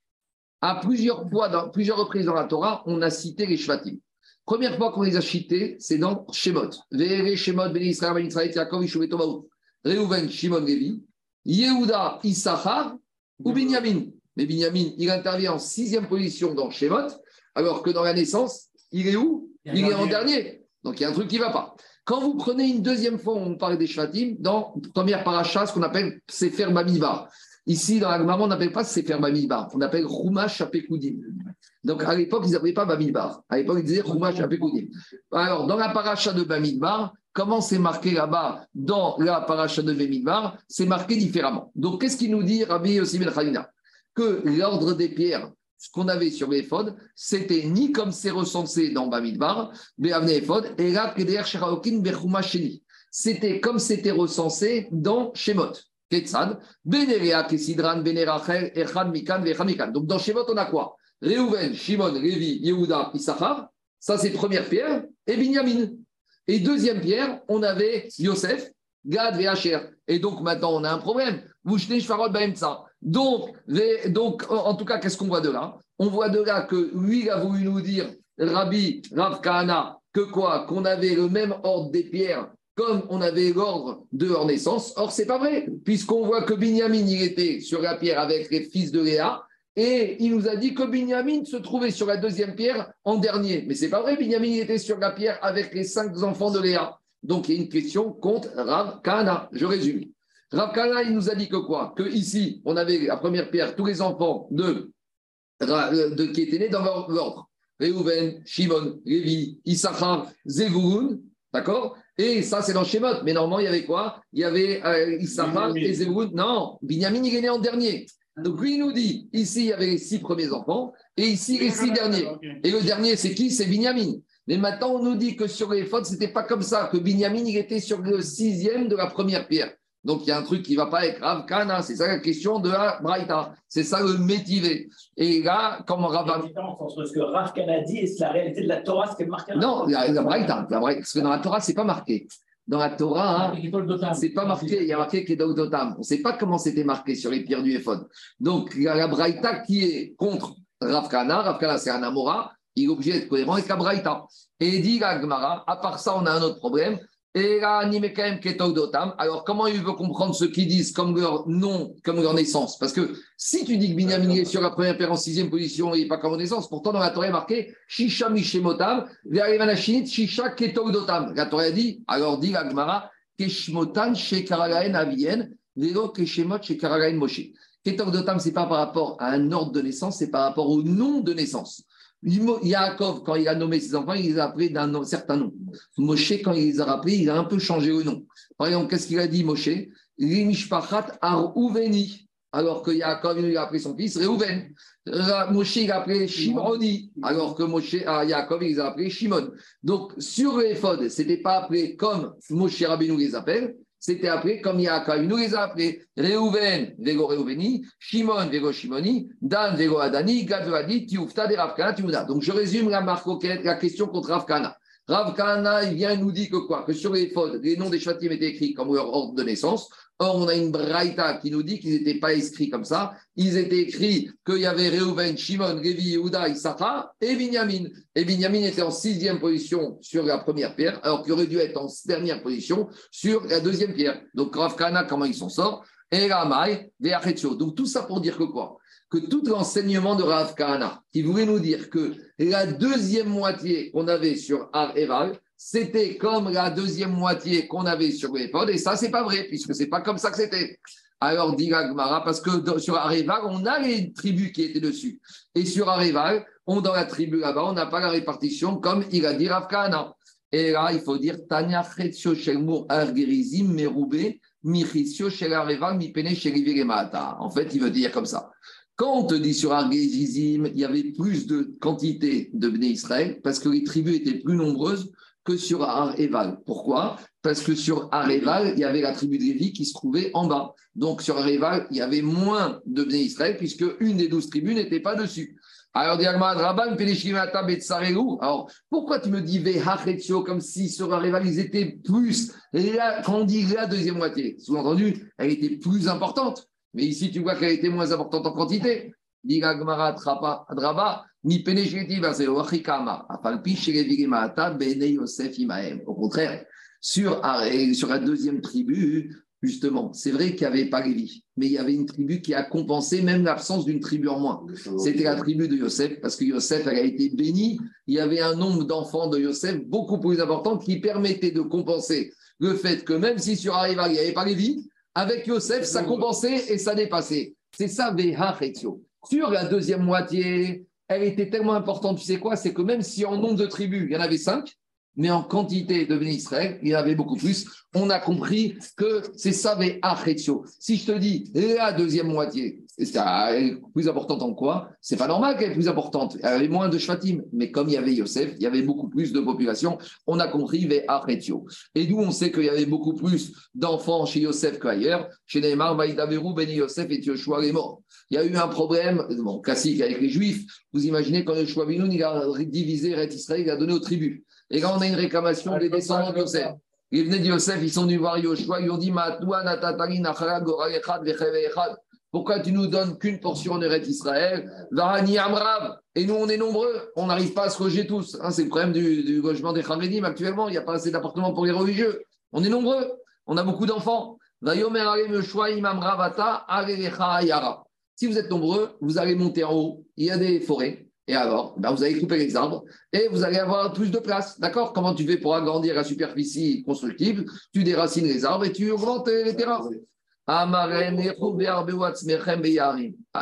[SPEAKER 1] À plusieurs fois, dans plusieurs reprises dans la Torah, on a cité les Shvatim. Première fois qu'on les a cités, c'est dans Shemot. Vere Shemot, Ben Israël, Ben Israël, Yaakov, Yishuv, Tomaou. Reuven, Shimon, Levi. Yehuda, Issachar ou Binyamin. Mais Binyamin, il intervient en sixième position dans Shemot, alors que dans la naissance, il est où? Il est en dernier. Donc il y a un truc qui ne va pas. Quand vous prenez une deuxième fois, on parle des Shvatim, dans la première paracha, ce qu'on appelle Sefer Bamibar. Ici, dans la Gemara, on n'appelle pas Sefer Bamibar, on appelle Rumash Apekoudim. Donc à l'époque, ils n'appelaient pas Bamibar. À l'époque, ils disaient Rumash Apekoudim. Alors, dans la paracha de Bamidbar, comment c'est marqué là-bas dans la paracha de Bamidbar C'est marqué différemment. Donc, qu'est-ce qu'il nous dit Rabbi Yossi Ben Khalina? Que l'ordre des pierres ce qu'on avait sur l'éphod, c'était ni comme c'est recensé dans Bamidbar, Ephod, et là, C'était comme c'était recensé dans Shemot. Benerea, Kesidran, Benerachel, Echad, Mikan, Mikan. Donc dans Shemot, on a quoi? Reuven, Shimon, Levi, Yehuda, Issachar. Ça, c'est première pierre. Et Binyamin. Et deuxième pierre, on avait Yosef, Gad, Vehacher. Et donc maintenant, on a un problème. Donc, donc, en tout cas, qu'est-ce qu'on voit de là? On voit de là que lui, il a voulu nous dire, Rabbi Rav Kahana, que quoi? Qu'on avait le même ordre des pierres comme on avait l'ordre de leur naissance. Or, c'est pas vrai, puisqu'on voit que Binyamin, était sur la pierre avec les fils de Léa, et il nous a dit que Binyamin se trouvait sur la deuxième pierre en dernier. Mais c'est pas vrai, Binyamin était sur la pierre avec les cinq enfants de Léa. Donc, il y a une question contre Rav Kahana. Je résume. Rav Kahana, il nous a dit que quoi? Que ici, on avait la première pierre, tous les enfants de, de qui étaient nés dans l'ordre. Reuven, Shimon, Lévi, Issachar, Zevulun, d'accord? Et ça, c'est dans Shemot. Mais normalement, il y avait quoi? Il y avait euh, Issachar et. Non, Binyamin, il est né en dernier. Donc lui, il nous dit, ici, il y avait les six premiers enfants, et ici, les six derniers. Et le dernier, c'est qui? C'est Binyamin. Mais maintenant, on nous dit que sur les fautes, ce n'était pas comme ça, que Binyamin, il était sur le sixième de la première pierre. Donc, il y a un truc qui ne va pas être Rav Kana. C'est ça la question de la Braïta. C'est ça le métivé. Et là, comme Rav.
[SPEAKER 2] Il y a une différence entre ce que Rav Kana dit et la réalité de la Torah, ce qui est marqué.
[SPEAKER 1] Non, la, la Braïta. parce que dans la Torah, ce n'est pas marqué. Dans la Torah, hein, c'est pas marqué, il y a marqué Kedok Dotam. On ne sait pas comment c'était marqué sur les pierres du Ephod. Donc, il y a la Braïta qui est contre Rav Kana. Rav Kana, c'est un Amora il est obligé d'être cohérent avec la Braïta. Et dit Gagmara, à part ça, on a un autre problème. Et là, Alors, comment il veut comprendre ceux qui disent comme leur nom, comme leur naissance? Parce que si tu dis que Binyamin est sur la première paire en sixième position, il n'est pas comme leur naissance. Pourtant, dans la Torah, il est marqué Shisha Mishemotam, Shisha Shisha Dotam. La Torah dit, alors dit Gagmara, Keshmotan Shekaragaen Avien, Vero Keshemot Shekaragaen Moshe. Dotam, ce n'est pas par rapport à un ordre de naissance, c'est par rapport au nom de naissance. Yaakov, quand il a nommé ses enfants, il les a appelés d'un certain nom. Moshe, quand il les a rappelés, il a un peu changé le nom. Par exemple, qu'est-ce qu'il a dit, Moshe? Limishpachat Arouveni. Alors que Yaakov, il a appelé son fils Reuven. Moshe, il a appelé Shimoni. Alors que Moshe, ah, Yaakov, il les a appelés Shimon. Donc, sur l'éphod, ce n'était pas appelé comme Moshe Rabbeinu les appelle, c'était appelé comme Yaakov. Il nous les a appelés Reuven, Vego Reuveni, Shimon, Vego Shimoni, Dan, Vego Adani, Gad, Adi, Tioufta, de Ravkana, Tiouda. Donc je résume la, marque, la question contre Ravkana. Ravkana, il vient nous dit que quoi? Que sur les les noms des châtiments étaient écrits comme leur ordre de naissance. Or, on a une braïta qui nous dit qu'ils n'étaient pas écrits comme ça. Ils étaient écrits qu'il y avait Reuven, Shimon, Révi, Yehuda, Issachar et Binyamin. Et Binyamin était en sixième position sur la première pierre, alors qu'il aurait dû être en dernière position sur la deuxième pierre. Donc, Rav Kana, comment il s'en sort Et Ramai, Donc, tout ça pour dire que quoi? Que tout l'enseignement de Rav Kana, qui voulait nous dire que la deuxième moitié qu'on avait sur Ar Eval, c'était comme la deuxième moitié qu'on avait sur l'épaule, et ça, c'est pas vrai, puisque c'est pas comme ça que c'était. Alors, dit Gmara, parce que sur Areval, on a les tribus qui étaient dessus. Et sur Areval, on, dans la tribu là-bas, on n'a pas la répartition comme il a dit Ravkana. Et là, il faut dire Tanya Shelmur Argerizim Merube Michisio Shel Areval En fait, il veut dire comme ça. Quand on te dit sur Argerizim, il y avait plus de quantité de Bnei Israël, parce que les tribus étaient plus nombreuses, que sur Ar-Eval. Pourquoi? Parce que sur Ar-Eval, il y avait la tribu de Lévi qui se trouvait en bas. Donc sur Ar-Eval, il y avait moins de Bnei Israël, puisque une des douze tribus n'était pas dessus. Alors, alors, pourquoi tu me dis Vehachetio comme si sur la rival, ils étaient plus, quand on dit la deuxième moitié, sous-entendu, elle était plus importante. Mais ici, tu vois qu'elle était moins importante en quantité. Au contraire, sur, sur la deuxième tribu, justement, c'est vrai qu'il n'y avait pas Lévi, mais il y avait une tribu qui a compensé même l'absence d'une tribu en moins. C'était la tribu de Yosef, parce que Yosef elle a été béni. Il y avait un nombre d'enfants de Yosef beaucoup plus important qui permettait de compenser le fait que même si sur Arrival, il n'y avait pas Lévi, avec Yosef, ça compensait et ça dépassait. C'est ça, Veha Sur la deuxième moitié, elle était tellement importante, tu sais quoi C'est que même si en nombre de tribus, il y en avait cinq, mais en quantité de Israël, il y avait beaucoup plus. On a compris que c'est ça, mais Si je te dis la deuxième moitié, c'est plus importante en quoi C'est pas normal qu'elle est plus importante. Elle avait moins de Shvatim, mais comme il y avait Yosef, il y avait beaucoup plus de population. On a compris Ve'achetio. Et d'où on sait qu'il y avait beaucoup plus d'enfants chez Yosef qu'ailleurs. Chez Neymar, Vaïdaveru, Beni Yosef et Yoshua est mort. Il y a eu un problème, bon, classique avec les Juifs. Vous imaginez quand Yoshua Benoun, il a divisé Israël, il a donné aux tribus. Et là, on a une réclamation des descendants de Yosef. Ils venaient de Yosef, ils sont venus voir Yoshua, ils ont dit Pourquoi tu nous donnes qu'une portion de Ret Israël? Et nous, on est nombreux, on n'arrive pas à se loger tous. Hein, c'est le problème du, logement des Charedim actuellement, il n'y a pas assez d'appartements pour les religieux. On est nombreux, on a beaucoup d'enfants. Si vous êtes nombreux, vous allez monter en haut, il y a des forêts. Et alors, ben vous allez couper les arbres et vous allez avoir plus de place. D'accord? Comment tu fais pour agrandir la superficie constructible? Tu déracines les arbres et tu augmentes les terrains. Ah,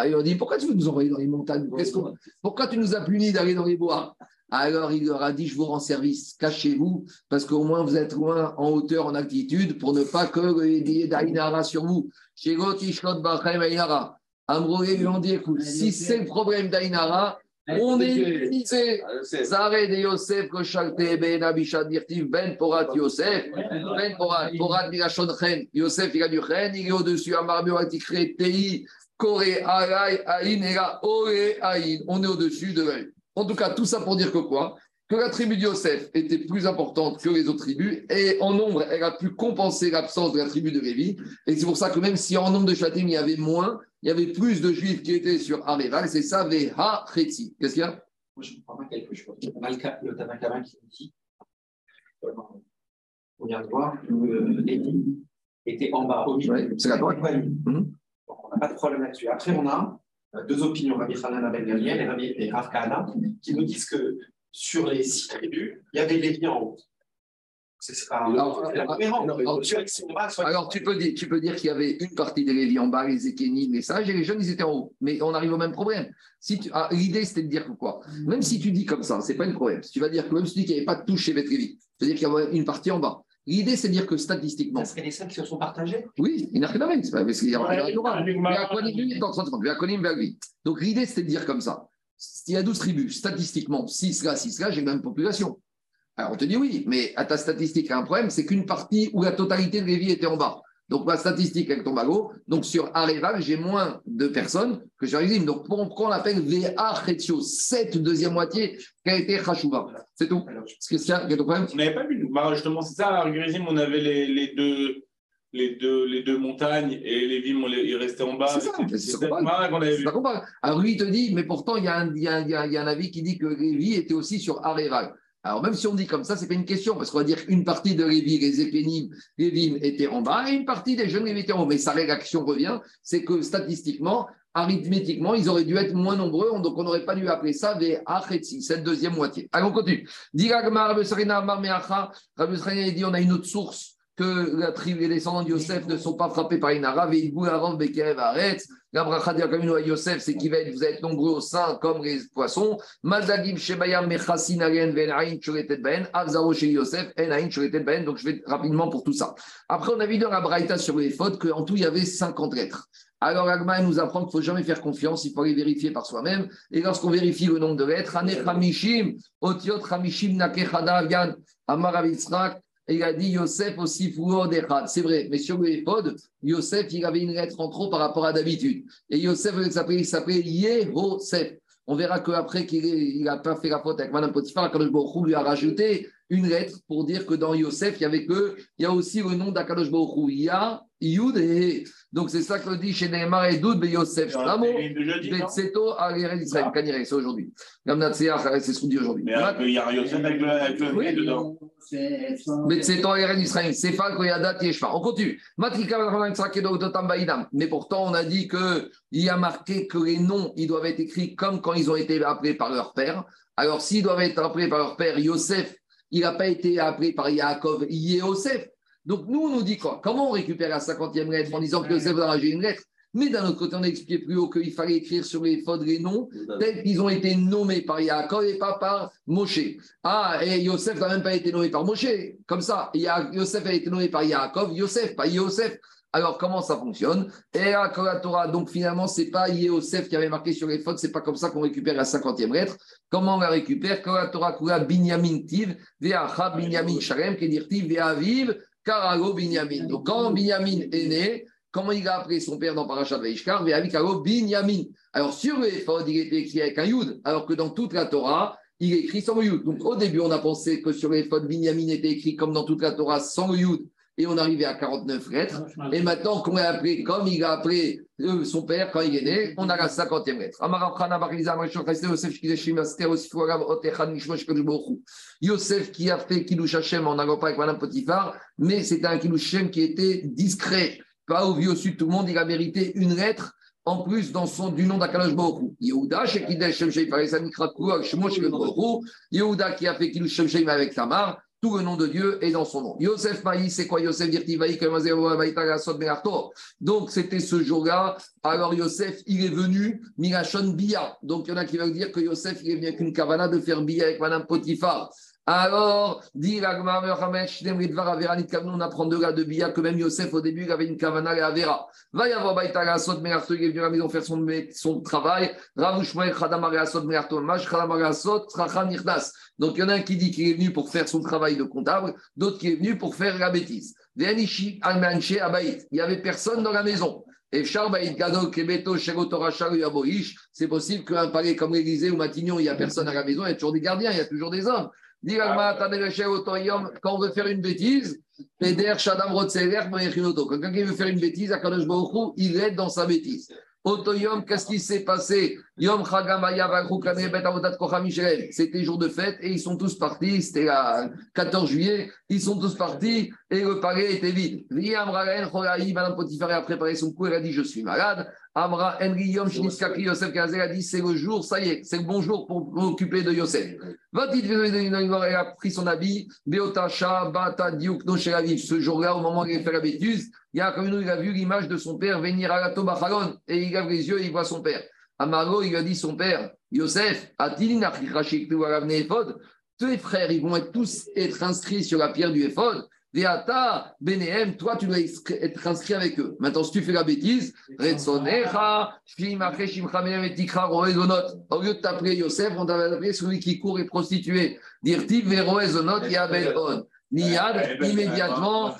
[SPEAKER 1] on dit pourquoi tu veux nous envoyer dans les montagnes? Pourquoi tu nous as punis d'aller dans les bois? Alors il leur a dit je vous rends service, cachez-vous, parce qu'au moins vous êtes loin en hauteur, en altitude, pour ne pas que y ait d'Aïnara sur vous. Ambrogé lui ont dit écoute, si c'est le problème d'Aïnara, on est utilisé. Zaré de Yosef, Koshalte, Ben Abishad, Dirtiv, Ben Porat Yosef, Ben Porat, Porat Milachon Chen, Yosef, il a du Chen, il est au-dessus, Amar Bewatikre, Tei, Kore, Arai, Aïn, et là, Ore, Aïn. On est au-dessus de l'œil. En tout cas, tout ça pour dire que quoi? Que la tribu de Yosef était plus importante que les autres tribus, et en nombre, elle a pu compenser l'absence de la tribu de Lévi. Et c'est pour ça que même si en nombre de Chatim, il y avait moins, il y avait plus de juifs qui étaient sur Areval, c'est ça, Veha Chetzi. Qu'est-ce qu'il y a?
[SPEAKER 2] Moi, je ne comprends pas quelque chose. Le Tanakama qui dit, on vient de voir, que Lévi était en bas au milieu.
[SPEAKER 1] c'est la droite.
[SPEAKER 2] Mhm. On n'a pas de problème là-dessus. Après, on a euh, deux opinions, Rabbi Hanan Ben et Rabbi et Rav Kahana, qui nous disent que sur les six tribus, il y avait Lévi en haut. C'est pas alors,
[SPEAKER 1] tu peux dire, tu peux dire qu'il y avait une partie des Lévi en bas, les Ékénim, les sages, et les jeunes, ils étaient en haut. Mais on arrive au même problème. Si ah, L'idée, c'était de dire que quoi? Même si tu dis comme ça, c'est pas un problème. Si tu vas dire que même si tu dis qu'il n'y avait pas de touche chez Lévi, c'est-à-dire qu'il y avait une partie en bas. L'idée, c'est de dire que statistiquement.
[SPEAKER 2] Est-ce qu'il y a des cinq qui se sont partagés
[SPEAKER 1] Oui, il n'y a rien à voir. Parce qu'il y a Donc l'idée, c'était de dire comme ça. S'il y a 12 tribus, statistiquement, 6 là, 6 là, j'ai la même population. Alors on te dit oui, mais à ta statistique, il y a un problème, c'est qu'une partie où la totalité de Lévi était en bas. Donc ma statistique, elle tombe à gauche. Donc sur Areval, j'ai moins de personnes que sur Exim. Donc pourquoi on l'appelle VA Chetio, cette deuxième moitié qui a été Khashouba C'est tout. Est-ce que un problème
[SPEAKER 3] On n'avait pas vu. Bah, justement, c'est ça, à on avait les, les deux les deux, les deux montagnes et les villes, ils restaient en bas. C'est ça, c'est
[SPEAKER 1] pas Alors lui, il te dit, mais pourtant, il y, a un, il, y a, il y a un avis qui dit que Lévi était aussi sur Areval. Alors, même si on dit comme ça, ce n'est pas une question, parce qu'on va dire qu'une partie de Lévi, les Épénim, Lévim étaient en bas, et une partie des jeunes Lévi étaient en haut. Mais sa réaction revient, c'est que statistiquement, arithmétiquement, ils auraient dû être moins nombreux, donc on n'aurait pas dû appeler ça des Achetsi, cette deuxième moitié. Allez, on continue. Dit on a une autre source que la tribu, les descendants de Yosef ne sont pas frappés par une arabe, et avant Bekev arrête. La bracha de Yosef, c'est qu'il va être, vous êtes nombreux au sein comme les poissons. Madagim Shebayam Mechasin Aren Ven Ain Churetet Ben, Avzaro chez Yosef, En Ain Churetet Ben. Donc je vais rapidement pour tout ça. Après, on a vu dans la braïta sur les fautes qu'en tout, il y avait 50 lettres. Alors, Agma nous apprend qu'il ne faut jamais faire confiance, il faut aller vérifier par soi-même. Et lorsqu'on vérifie le nombre de lettres, Amar et il a dit Yosef aussi d'Echad. C'est vrai, mais sur le pod, Yosef, il avait une lettre en trop par rapport à d'habitude. Et Yosef, il s'appelait Yehosef. On verra qu'après qu'il n'a pas fait la faute avec Madame Potiphar, Akadosh Baruch lui a rajouté une lettre pour dire que dans Yosef, il y avait que, il y a aussi le nom d'Akadosh Baruch Il y a Yud et Donc c'est ça que dit chez Neymar et Doud, Yosef Shlamo, Betseto, Ageren Israël, Kanire, c'est aujourd'hui. Gamnatseach, c'est ce qu'on dit aujourd'hui.
[SPEAKER 3] Mais il y a Yosef avec le, oui. dedans.
[SPEAKER 1] Betseto, Ageren Israël, Sefa, Koyadat, Yeshfa. On continue. Mais pourtant, on a dit qu'il y a marqué que les noms, ils doivent être écrits comme quand ils ont été appelés par leur père. Alors, s'ils doivent être appelés par leur père, Yosef, il n'a pas été appelé par Yaakov Yosef. Donc nous, on nous dit quoi? Comment on récupère la 50e lettre en disant que Yosef a rajouté une lettre? Mais d'un autre côté, on a expliqué plus haut qu'il fallait écrire sur les fautes les noms tels qu'ils ont été nommés par Yaakov et pas par Moshe. Ah, et Yosef n'a même pas été nommé par Moshe. Comme ça, Yosef a été nommé par Yaakov, Yosef, pas Yosef. Alors, comment ça fonctionne? Et la Torah, donc finalement, ce n'est pas Yosef qui avait marqué sur les fautes, ce n'est pas comme ça qu'on récupère la 50e lettre. Comment on la récupère? Torah Kura Binyamin Tiv, Veacha Binyamin Sharem, Kedirtiv, Veaviv, Karago Binyamin. Donc, quand Binyamin est né, comment il a appelé son père dans Parashat Veishkar Veaviv Karago Binyamin. Alors, sur les fautes, il était écrit avec un Yud, alors que dans toute la Torah, il est écrit sans le Yud. Donc, au début, on a pensé que sur les fautes, Binyamin était écrit comme dans toute la Torah sans le Yud et on arrivait à 49 lettres. Et maintenant qu'on a appelé, comme il a appelé euh, son père quand il est né, on a la 50e lettre. Yosef qui a fait Kilouch Hashem en n'allant pas avec Madame Potiphar, mais c'était un Kilouch Hashem qui était discret. Pas au vieux au sud, tout le monde, il a mérité une lettre en plus dans son, du nom d'Akalosh Baruch Yehuda, Shekidesh Shem Sheim Yehuda qui a fait Kilouch Shem avec Tamar, tout le nom de Dieu est dans son nom. Yosef Maï, c'est quoi Yosef Donc, c'était ce jour-là. Alors, Yosef, il est venu, Mirachon Bia. Donc, il y en a qui veulent dire que Yosef, il est venu avec une kavana de faire Bia avec Madame Potiphar. Alors, dit on apprend de là de Bia que même Yosef, au début, il avait une kavana et Avera. Va y avoir Baïta Sot Merarto, il est venu à la maison faire son, son travail. Ravouchmael Khadam Sot Merarto, Maj Khadam Sot, Trachan Nirdas. Donc, il y en a un qui dit qu'il est venu pour faire son travail de comptable, d'autres qui est venu pour faire la bêtise. Il n'y avait personne dans la maison. Et c'est possible qu'un palais comme l'Élysée ou Matignon, il n'y a personne à la maison, il y a toujours des gardiens, il y a toujours des hommes. Quand on veut faire une bêtise, quelqu'un qui veut faire une bêtise, il aide dans sa bêtise. Qu'est-ce qui s'est passé? C'était jour de fête et ils sont tous partis. C'était le 14 juillet. Ils sont tous partis et le palais était vide. Madame Potiphar a préparé son coup. Elle a dit Je suis malade. Amra Yom Yosef Kazel a dit C'est le jour, ça y est, c'est le bon jour pour m'occuper de Yosef. Elle a pris son habit. Beotacha, Bata, Diuk, Ce jour-là, au moment où il a fait la bêtise, il a vu l'image de son père venir à la Tobachalon et il lève les yeux et il voit son père. Amaro, il a dit son père, Yosef, tes frères, ils vont être tous être inscrits sur la pierre du Ephod. Veata, Benehem, toi, tu dois être inscrit avec eux. Maintenant, si tu fais la bêtise, au lieu de t'appeler Yosef, on t'avait appelé celui qui court et prostitué. Dirti, Veroezonot, Yabelon. Niad, immédiatement,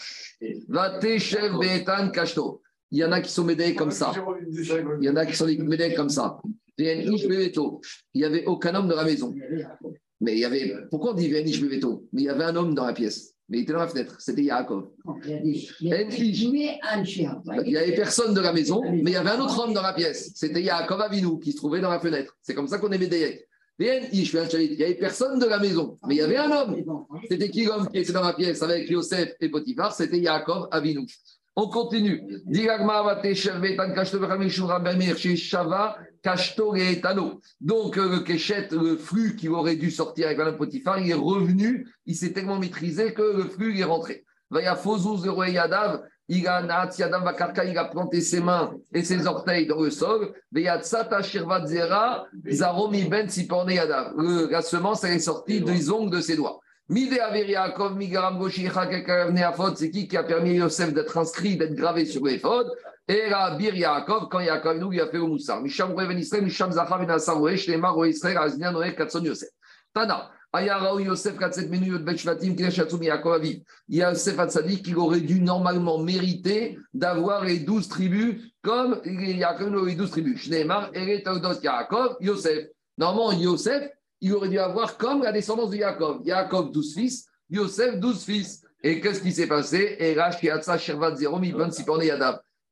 [SPEAKER 1] va chef Betan Kashto. Il y en a qui sont médaillés comme ça. Il y en a qui sont médaillés comme ça. Il n'y avait aucun homme dans la maison. Mais il y avait. Pourquoi on dit Vénish Beveto? Mais il y avait un homme dans la pièce. Mais il était dans la fenêtre. C'était Yaakov. Il n'y avait personne de la maison, mais il y avait un autre homme dans la pièce. C'était Yaakov Avinu qui se trouvait dans la fenêtre. C'est comme ça qu'on est médaillé. Il n'y avait personne de la maison, mais il y avait un homme. C'était qui l'homme qui était dans la pièce avec Yosef et Potiphar? C'était Yaakov Avinu. On continue. Donc, euh, le Keshet, le flux qui aurait dû sortir avec Madame Potiphar, il est revenu, il s'est tellement maîtrisé que le flux est rentré. Vaya Fozus de Yadav, il a il a planté ses mains et ses orteils dans le sol. La semence, elle est sortie des ongles de ses doigts. C'est qui qui a permis à Yosef d'être inscrit, d'être gravé sur l'éphod? Et la Bir Yaakov, quand Yaakov nous, il a fait au Moussar. Misham Reven Israël, Misham Zachar Ben Asar Oesh, Lemar O Israël, Aznian Noé, Katson Yosef. Tana. Ayara Yosef Katset Menu Yod Bet Shvatim, Kineshatsum Yaakov Aviv. Yosef Hatzadik, qui aurait dû normalement mériter d'avoir les douze tribus comme Yaakov les douze tribus. Shneemar, Eret Yaakov, Yosef. Normalement, Yosef, il aurait dû avoir comme la descendance de Yaakov. Yaakov, 12 fils, Yosef, 12 fils. Et qu'est-ce qui s'est passé? Et.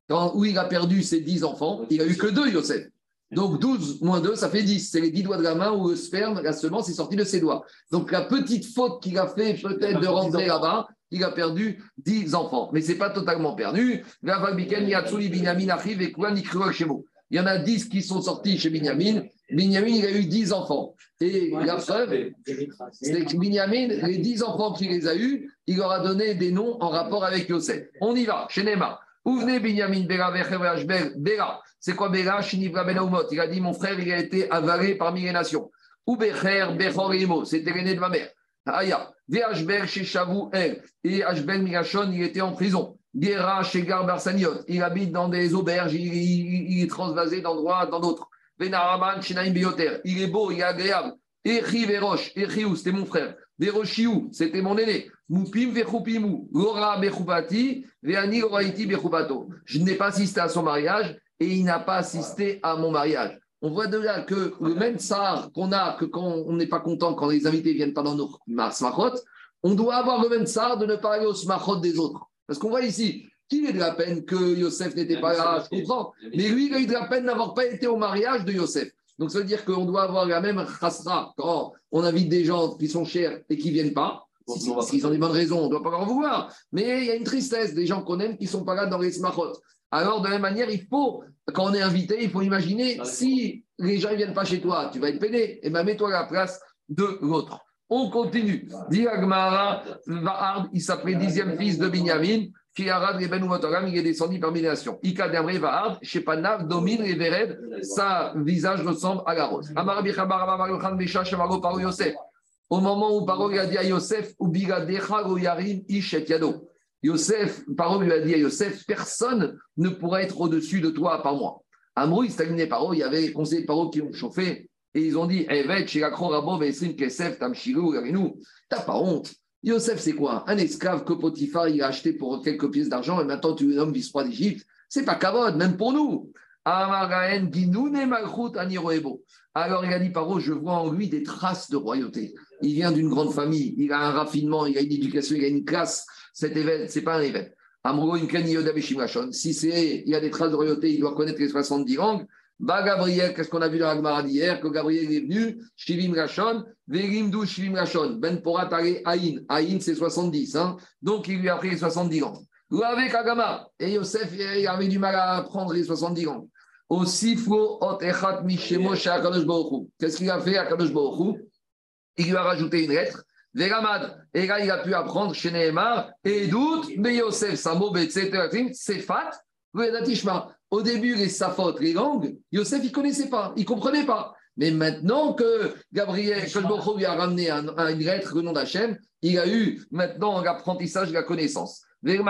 [SPEAKER 1] Quand, où il a perdu ses 10 enfants, il a eu que deux Yosef. Donc 12 moins 2, ça fait 10. C'est les 10 doigts de la main où le sperme, la semence est sortie de ses doigts. Donc la petite faute qu'il a fait peut-être de rentrer là-bas, il a perdu 10 enfants. Mais ce n'est pas totalement perdu. Il y en a 10 qui sont sortis chez Binyamin. Binyamin, il a eu 10 enfants. Et la preuve, c'est que Binyamin, les 10 enfants qu'il les a eus, il leur a donné des noms en rapport avec Yosef. On y va, chez Nema. Où venez Binyamin, Bera, Bera c'est quoi Bera? Shinivra Ben Il a dit Mon frère, il a été avalé parmi les nations. Ou Becher, Bechor c'était l'aîné de ma mère. Aya. Vhber chez Shavou El. Et Ashbel Migashon, il était en prison. Gera chez Barsaniot. Il habite dans des auberges, il, est transvasé d'endroits dans d'autres. Venaraman Shinaim Bioter. Il est beau, il est agréable. Echi Verosh, Echiou, c'était mon frère. Veroshiou, c'était mon aîné. Moupim Vechupimu. Lora Bechupati, Veani Loraiti Bechupato. Je n'ai pas assisté à son mariage et il n'a pas assisté à mon mariage. On voit de là que le même tsar qu'on a, que quand on n'est pas content quand les invités viennent pas dans nos smachot, on doit avoir le même tsar de ne pas aller au smachot des autres. Parce qu'on voit ici, qu'il ait de la peine que Yosef n'était pas là, je comprends. Mais lui, il a eu de la peine d'avoir pas été au mariage de Yosef. Donc ça veut dire qu'on doit avoir la même chasra quand on invite des gens qui sont chers et qui ne viennent pas. S'ils ont des bonnes raisons, on ne doit pas leur vouloir. Mais il y a une tristesse des gens qu'on aime qui ne sont pas là dans les smachot. Alors, de la même manière, il faut, quand on est invité, il faut imaginer si les gens ne viennent pas chez toi, tu vas être peiné. Et bien, mets-toi à la place de l'autre. On continue. Diagmara, il s'appelait dixième fils de Binyamin. Fiarad Ben il est descendu parmi les nations. Ika Damre Vaad, Shepanav domine les Vered, sa visage ressemble à la rose. Au moment où Paro a dit à Yosef, Ubigadecha Yarim Ishet Yado. Yosef, Paro lui a dit à Yosef, personne ne pourra être au-dessus de toi par moi. Amrou, il stagné Paro, il y avait les conseillers de Paro qui ont chauffé et ils ont dit Evet, Shilakro Rabo, Vesrim Kesef, Tamshilou, Garinou, t'as pas honte. Yosef, c'est quoi? Un esclave que Potiphar il a acheté pour quelques pièces d'argent et maintenant tu es homme vice-roi d'Égypte. C'est pas kavod, même pour nous. Alors il a dit Paro, je vois en lui des traces de royauté. Il vient d'une grande famille, il a un raffinement, il a une éducation, il a une classe cet événement, ce n'est pas un événement. Si c'est, il y a des traces de royauté, il doit connaître les 70 langues. Bah, Gabriel, qu'est-ce qu'on a vu dans la d'hier Que Gabriel est venu, Shivim Rachon, Verimdu Shivim Rachon, Ben Porat Aïn. Aïn, c'est 70. Hein Donc, il lui a pris les 70 langues. Avec Agama, et Yosef, il avait du mal à apprendre les 70 langues. Aussi, Qu'est-ce qu'il a fait à Kadosh Baruch Il lui a rajouté une lettre Véramad, et là, il a pu apprendre chez Nehemar, et doute, mais Yosef, Samo, c'est fat, Au début, les safot, les langues, Yosef, il ne connaissait pas, il ne comprenait pas. Mais maintenant que Gabriel, que lui a ramené un, une lettre, le nom d'Hachem, il a eu maintenant l'apprentissage de la connaissance. Et le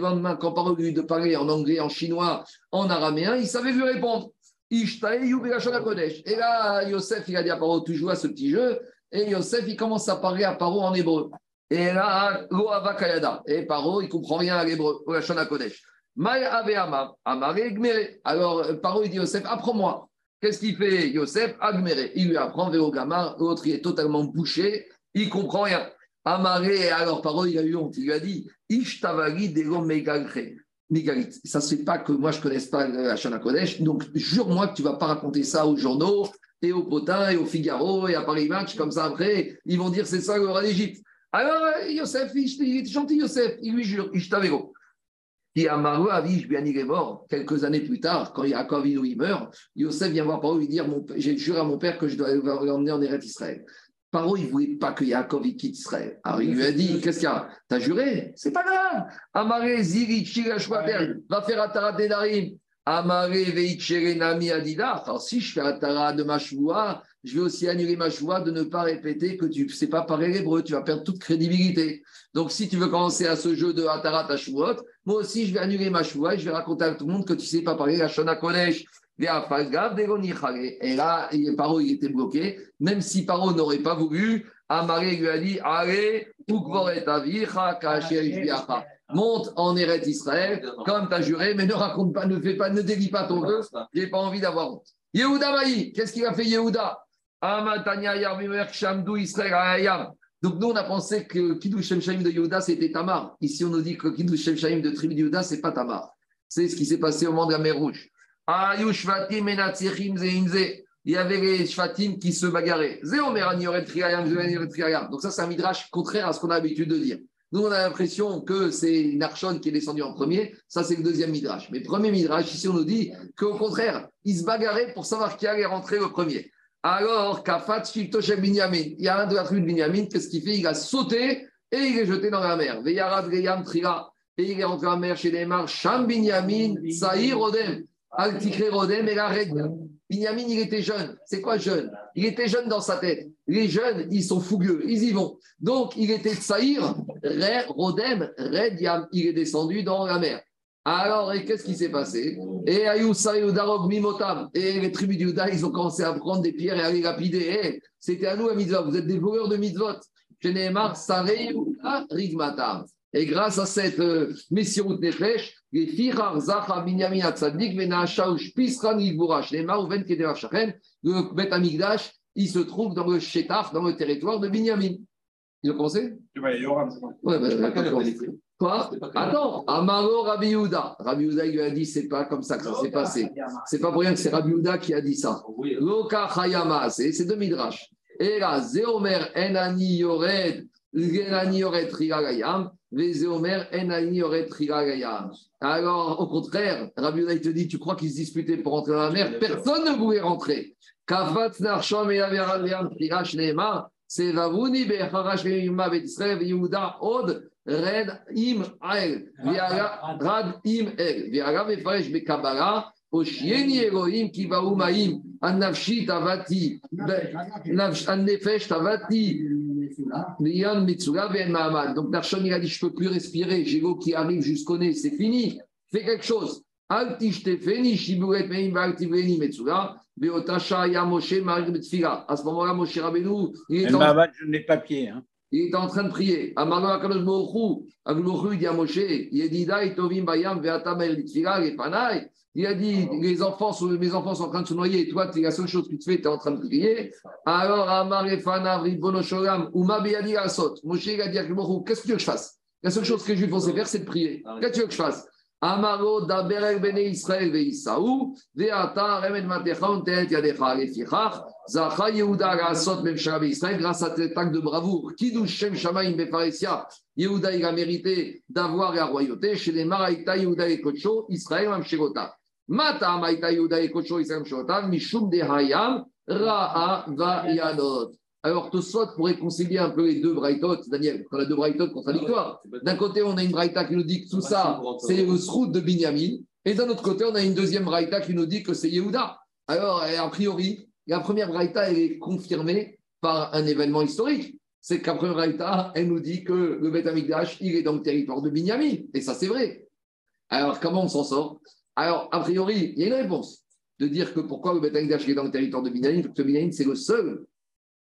[SPEAKER 1] lendemain, quand Paro lui de parler en anglais, en chinois, en araméen, il savait lui répondre. Et là, Yosef, il a dit à Paro, tu joues à ce petit jeu. Et Yosef, il commence à parler à Paro en hébreu. Et là, Et Paro, il comprend rien à l'hébreu, au Lachon Kodesh. Alors, Paro, il dit Yosef, apprends-moi. Qu'est-ce qu'il fait, Yosef? Agmere. Il lui apprend Véogama. L'autre, il est totalement bouché. Il comprend rien. Amaré, alors Paro, il a eu honte. Il lui a dit Ishtavagi Dego Megalche. Migalit. Ça ne se fait pas que moi je ne connaisse pas la Shana Kodesh. Donc, jure-moi que tu ne vas pas raconter ça aux journaux et aux potins et au Figaro et à Paris Match. Comme ça, après, ils vont dire c'est ça le roi d'Égypte. Alors, Yosef, il est gentil, Yosef. Il lui jure, Ishtavego. Qui a Marou Avish mort quelques années plus tard, quand Yaakov il meurt, Yosef vient voir Paro lui dire J'ai juré à mon père que je dois l'emmener en Eretz Israël. Paro, il ne voulait pas que Yaakov il quitte Israël. Alors il lui a dit Qu'est-ce qu'il y a? T'as juré? C'est pas grave. Amare Ziri va faire Atara Denarim. Amare Nami Adida. Alors si je fais Atara de ma choua, je vais aussi annuler ma choua de ne pas répéter que tu ne sais pas parler l'hébreu. Tu vas perdre toute crédibilité. Donc si tu veux commencer à ce jeu de Atara Tashuvot, moi aussi je vais annuler ma choua et je vais raconter à tout le monde que tu ne sais pas parler la Shona Kodesh. Et là, Paro il était bloqué. Même si Paro n'aurait pas voulu, Amaré lui a dit Allez, monte en Eretz Israël, comme tu as juré, mais ne raconte pas, ne fais pas, ne délie pas ton vœu. J'ai pas envie d'avoir honte. Yehuda Maï, qu'est-ce qu'il a fait Yehuda? Donc nous, on a pensé que Kiddush Shem Shaim de Yehuda, c'était Tamar. Ici, on nous dit que Kiddush Shem Shaim de tribu de Yehuda, c'est pas Tamar. C'est ce qui s'est passé au moment de la mer Rouge. Il y avait les Shvatim qui se bagarraient. Donc ça, c'est un midrash contraire à ce qu'on a l'habitude de dire. Nous, on a l'impression que c'est Narshon qui est descendu en premier. Ça, c'est le deuxième midrash. Mais premier midrash, ici, on nous dit qu'au contraire, ils se bagarraient pour savoir qui allait rentrer le premier. Alors, Kafat Binyamin, il y a un de la tribu de Binyamin, qu'est-ce qu'il fait? Il a sauté et il est jeté dans la mer. Veyarad Geyam Trira. Et il est rentré la mer chez les Mar, Sham Binyamin, Saïr Rodem, Altikre Rodem et la Binyamin, il était jeune. C'est quoi jeune? Il était jeune dans sa tête. Les jeunes, ils sont fougueux, ils y vont. Donc, il était Saïr, Rodem, Red Yam, il est descendu dans la mer. Alors, et qu'est-ce qui s'est passé? Et Mimotam, et les tribus d'Uda, ils ont commencé à prendre des pierres et à les lapider. Eh, c'était à nous à mitzvot, vous êtes des voleurs de mitzvot. Rigmatam. Et grâce à cette euh, Messirut Nefesh, les Firar Zacha Binyamin Atzadik, Venachaush Pisran Yivurash, les Maouven Kedevar Shachen, le Bet Amigdash, il se trouve dans le Shetaf, dans le territoire de Binyamin. Ils ont commencé? Attends, Amaro Rabbi Yehuda. Rabbi Yehuda lui a dit c'est pas comme ça que ça s'est passé. C'est pas pour rien que c'est Rabbi Yehuda qui a dit ça. Loka Chayama, c'est deux midrash. Et là, Zeomer Enani Yored, Enani Yored Trigagayam, Vezeomer Enani Yored Trigagayam. Alors, au contraire, Rabbi Yehuda il te dit tu crois qu'ils se disputaient pour rentrer dans la mer? Personne ne voulait rentrer. Kafat Narsham et Averaliam Trirash Neema, c'est Vavuni Becharash Yehuda Od. Red im ael, rad im el, viara vefaresh bekabara, oshieni Elohim ki vaumaim, an nafshi tavati, an nefesh tavati, liyan mitsura ben mahamad. Donc Narshon il a dit je peux plus respirer, j'ai l'eau qui arrive jusqu'au nez, c'est fini, fais quelque chose. Altish tefeni shiburet meim valtiveni metsura, veotasha ya Moshe marik betfila. À ce moment-là, Moshe Rabbeinu,
[SPEAKER 6] il est en... je n'ai pas pied, hein.
[SPEAKER 1] Il est en train de prier. Amaro Akadosh Baruch il dit à Moshe, Yedidai Tovim Bayam Ve'atam El Panay. Il a dit, les enfants sont, mes enfants sont en train de se noyer, et toi, la seule chose que tu fais, tu es en train de prier. Alors, Amar Efana Ribono Sholam, Uma Beyadi Asot. Moshe, il a dit à qu'est-ce que tu veux que je fasse? La seule chose que je lui faire, c'est de prier. Qu'est-ce que tu veux que je fasse? Amaro daberek bene Israël ve Isaou, ve'ata remed matechon teet yadecha. Lefichach, zacha Yehuda rasot memshara Israël, grâce à cet acte de bravoure, kiddush shem shamaim befaresia, Yehuda il a mérité d'avoir la royauté, chez les Maraïta Yehuda et Kocho, Israël mamshirota. Mata Maraïta Yehuda et Kocho, Israël mishum de hayam, ra'a va yadot. Alors, Tosot pourrait concilier un peu les deux braïtot, Daniel, on a deux braïtot contradictoires. D'un côté, on a une braïta qui nous dit que tout ça, c'est le srout de Binyamin. Et d'un autre côté, on a une deuxième braïta qui nous dit que c'est Yehuda. Alors, a priori, la première braïta, elle est confirmée par un événement historique. C'est qu'à première braïta, elle nous dit que le Beth Amikdash, il est dans le territoire de Binyamin. Et ça, c'est vrai. Alors, comment on s'en sort? Alors, a priori, il y a une réponse de dire que pourquoi le Beth Amikdash est dans le territoire de Binyamin, parce que Binyamin, c'est le seul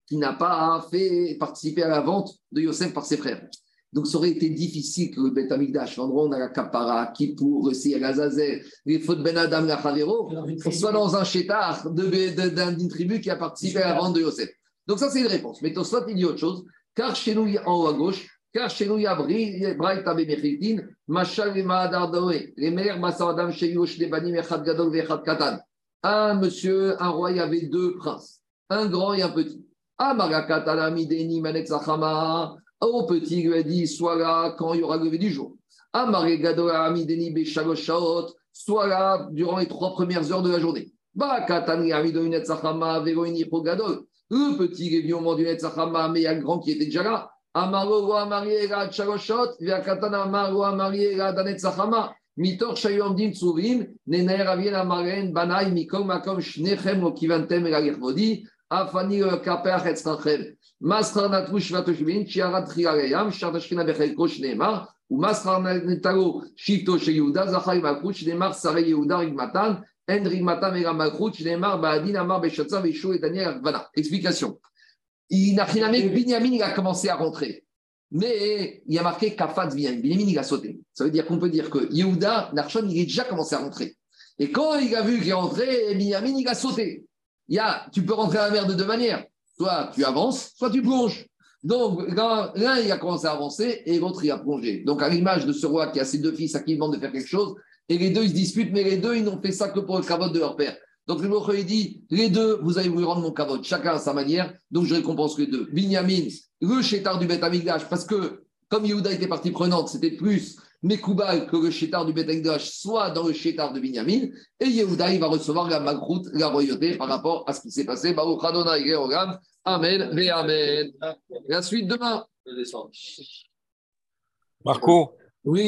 [SPEAKER 1] qui n'a pas fait participer à la vente de Yosef par ses frères. Donc, ça aurait été difficile que le Beth Amikdash, l'endroit où on a la Kapara, Kippour, aussi Gazazel, les fautes Ben Adam, la Chavero, soit dans un chétard d'une tribu qui a participé à la vente de Yosef. Donc, ça, c'est une réponse. Mais Tosfot, il dit autre chose. Car chez nous, en haut à gauche, car chez nous, il y a Braïta Bemechitin, Machal et Mahadadoé, les mères Massadam, Sheyosh, Banim, Echad Gadol, Vechad Katan. Un monsieur, un roi, il y avait deux princes, un grand et un petit. Au petit lui a dit Sois là quand il y aura le lever du jour. Sois là durant les trois premières heures de la journée. Le petit il est venu au moment du Netzachama, mais il y a le grand qui était déjà là. Amaro Amari Ega Chagoshot, Viakatan Amaro Amari Ega Danetzachama. Mitor Shayom Dim Tsuvim, Nener Avien Amaren Banai Mikom Makom Shnechem Okivantem Ega Yervodi. Voilà. Explication. Il n'a rien Binyamin, a commencé à rentrer. Mais il a marqué Kafat Binyamin. Binyamin, il a sauté. Ça veut dire qu'on peut dire que Yehuda, il a déjà commencé à rentrer. Et quand il a vu qu'il est rentré, Binyamin, il a sauté. Y a, tu peux rentrer à la mer de deux manières. Soit tu avances, soit tu plonges. Donc, l'un, il a commencé à avancer et l'autre, il a plongé. Donc, à l'image de ce roi qui a ses deux fils à qui il demande de faire quelque chose, et les deux, ils se disputent, mais les deux, ils n'ont fait ça que pour le cavote de leur père. Donc, le Mokhé, il dit les deux, vous avez voulu rendre mon cavote, chacun à sa manière, donc je récompense les deux. Binyamin, le chétard du Beth Amigdash, parce que comme Yehuda était partie prenante, c'était plus Mekoubal que le chétard du Beth Amigdash soit dans le chétard de Binyamin, et Yehuda, il va recevoir la magroute, la royauté par rapport à ce qui s'est passé. Baruch Adonai Amen, ve Amen. La suite demain.
[SPEAKER 6] Marco.
[SPEAKER 1] Oui.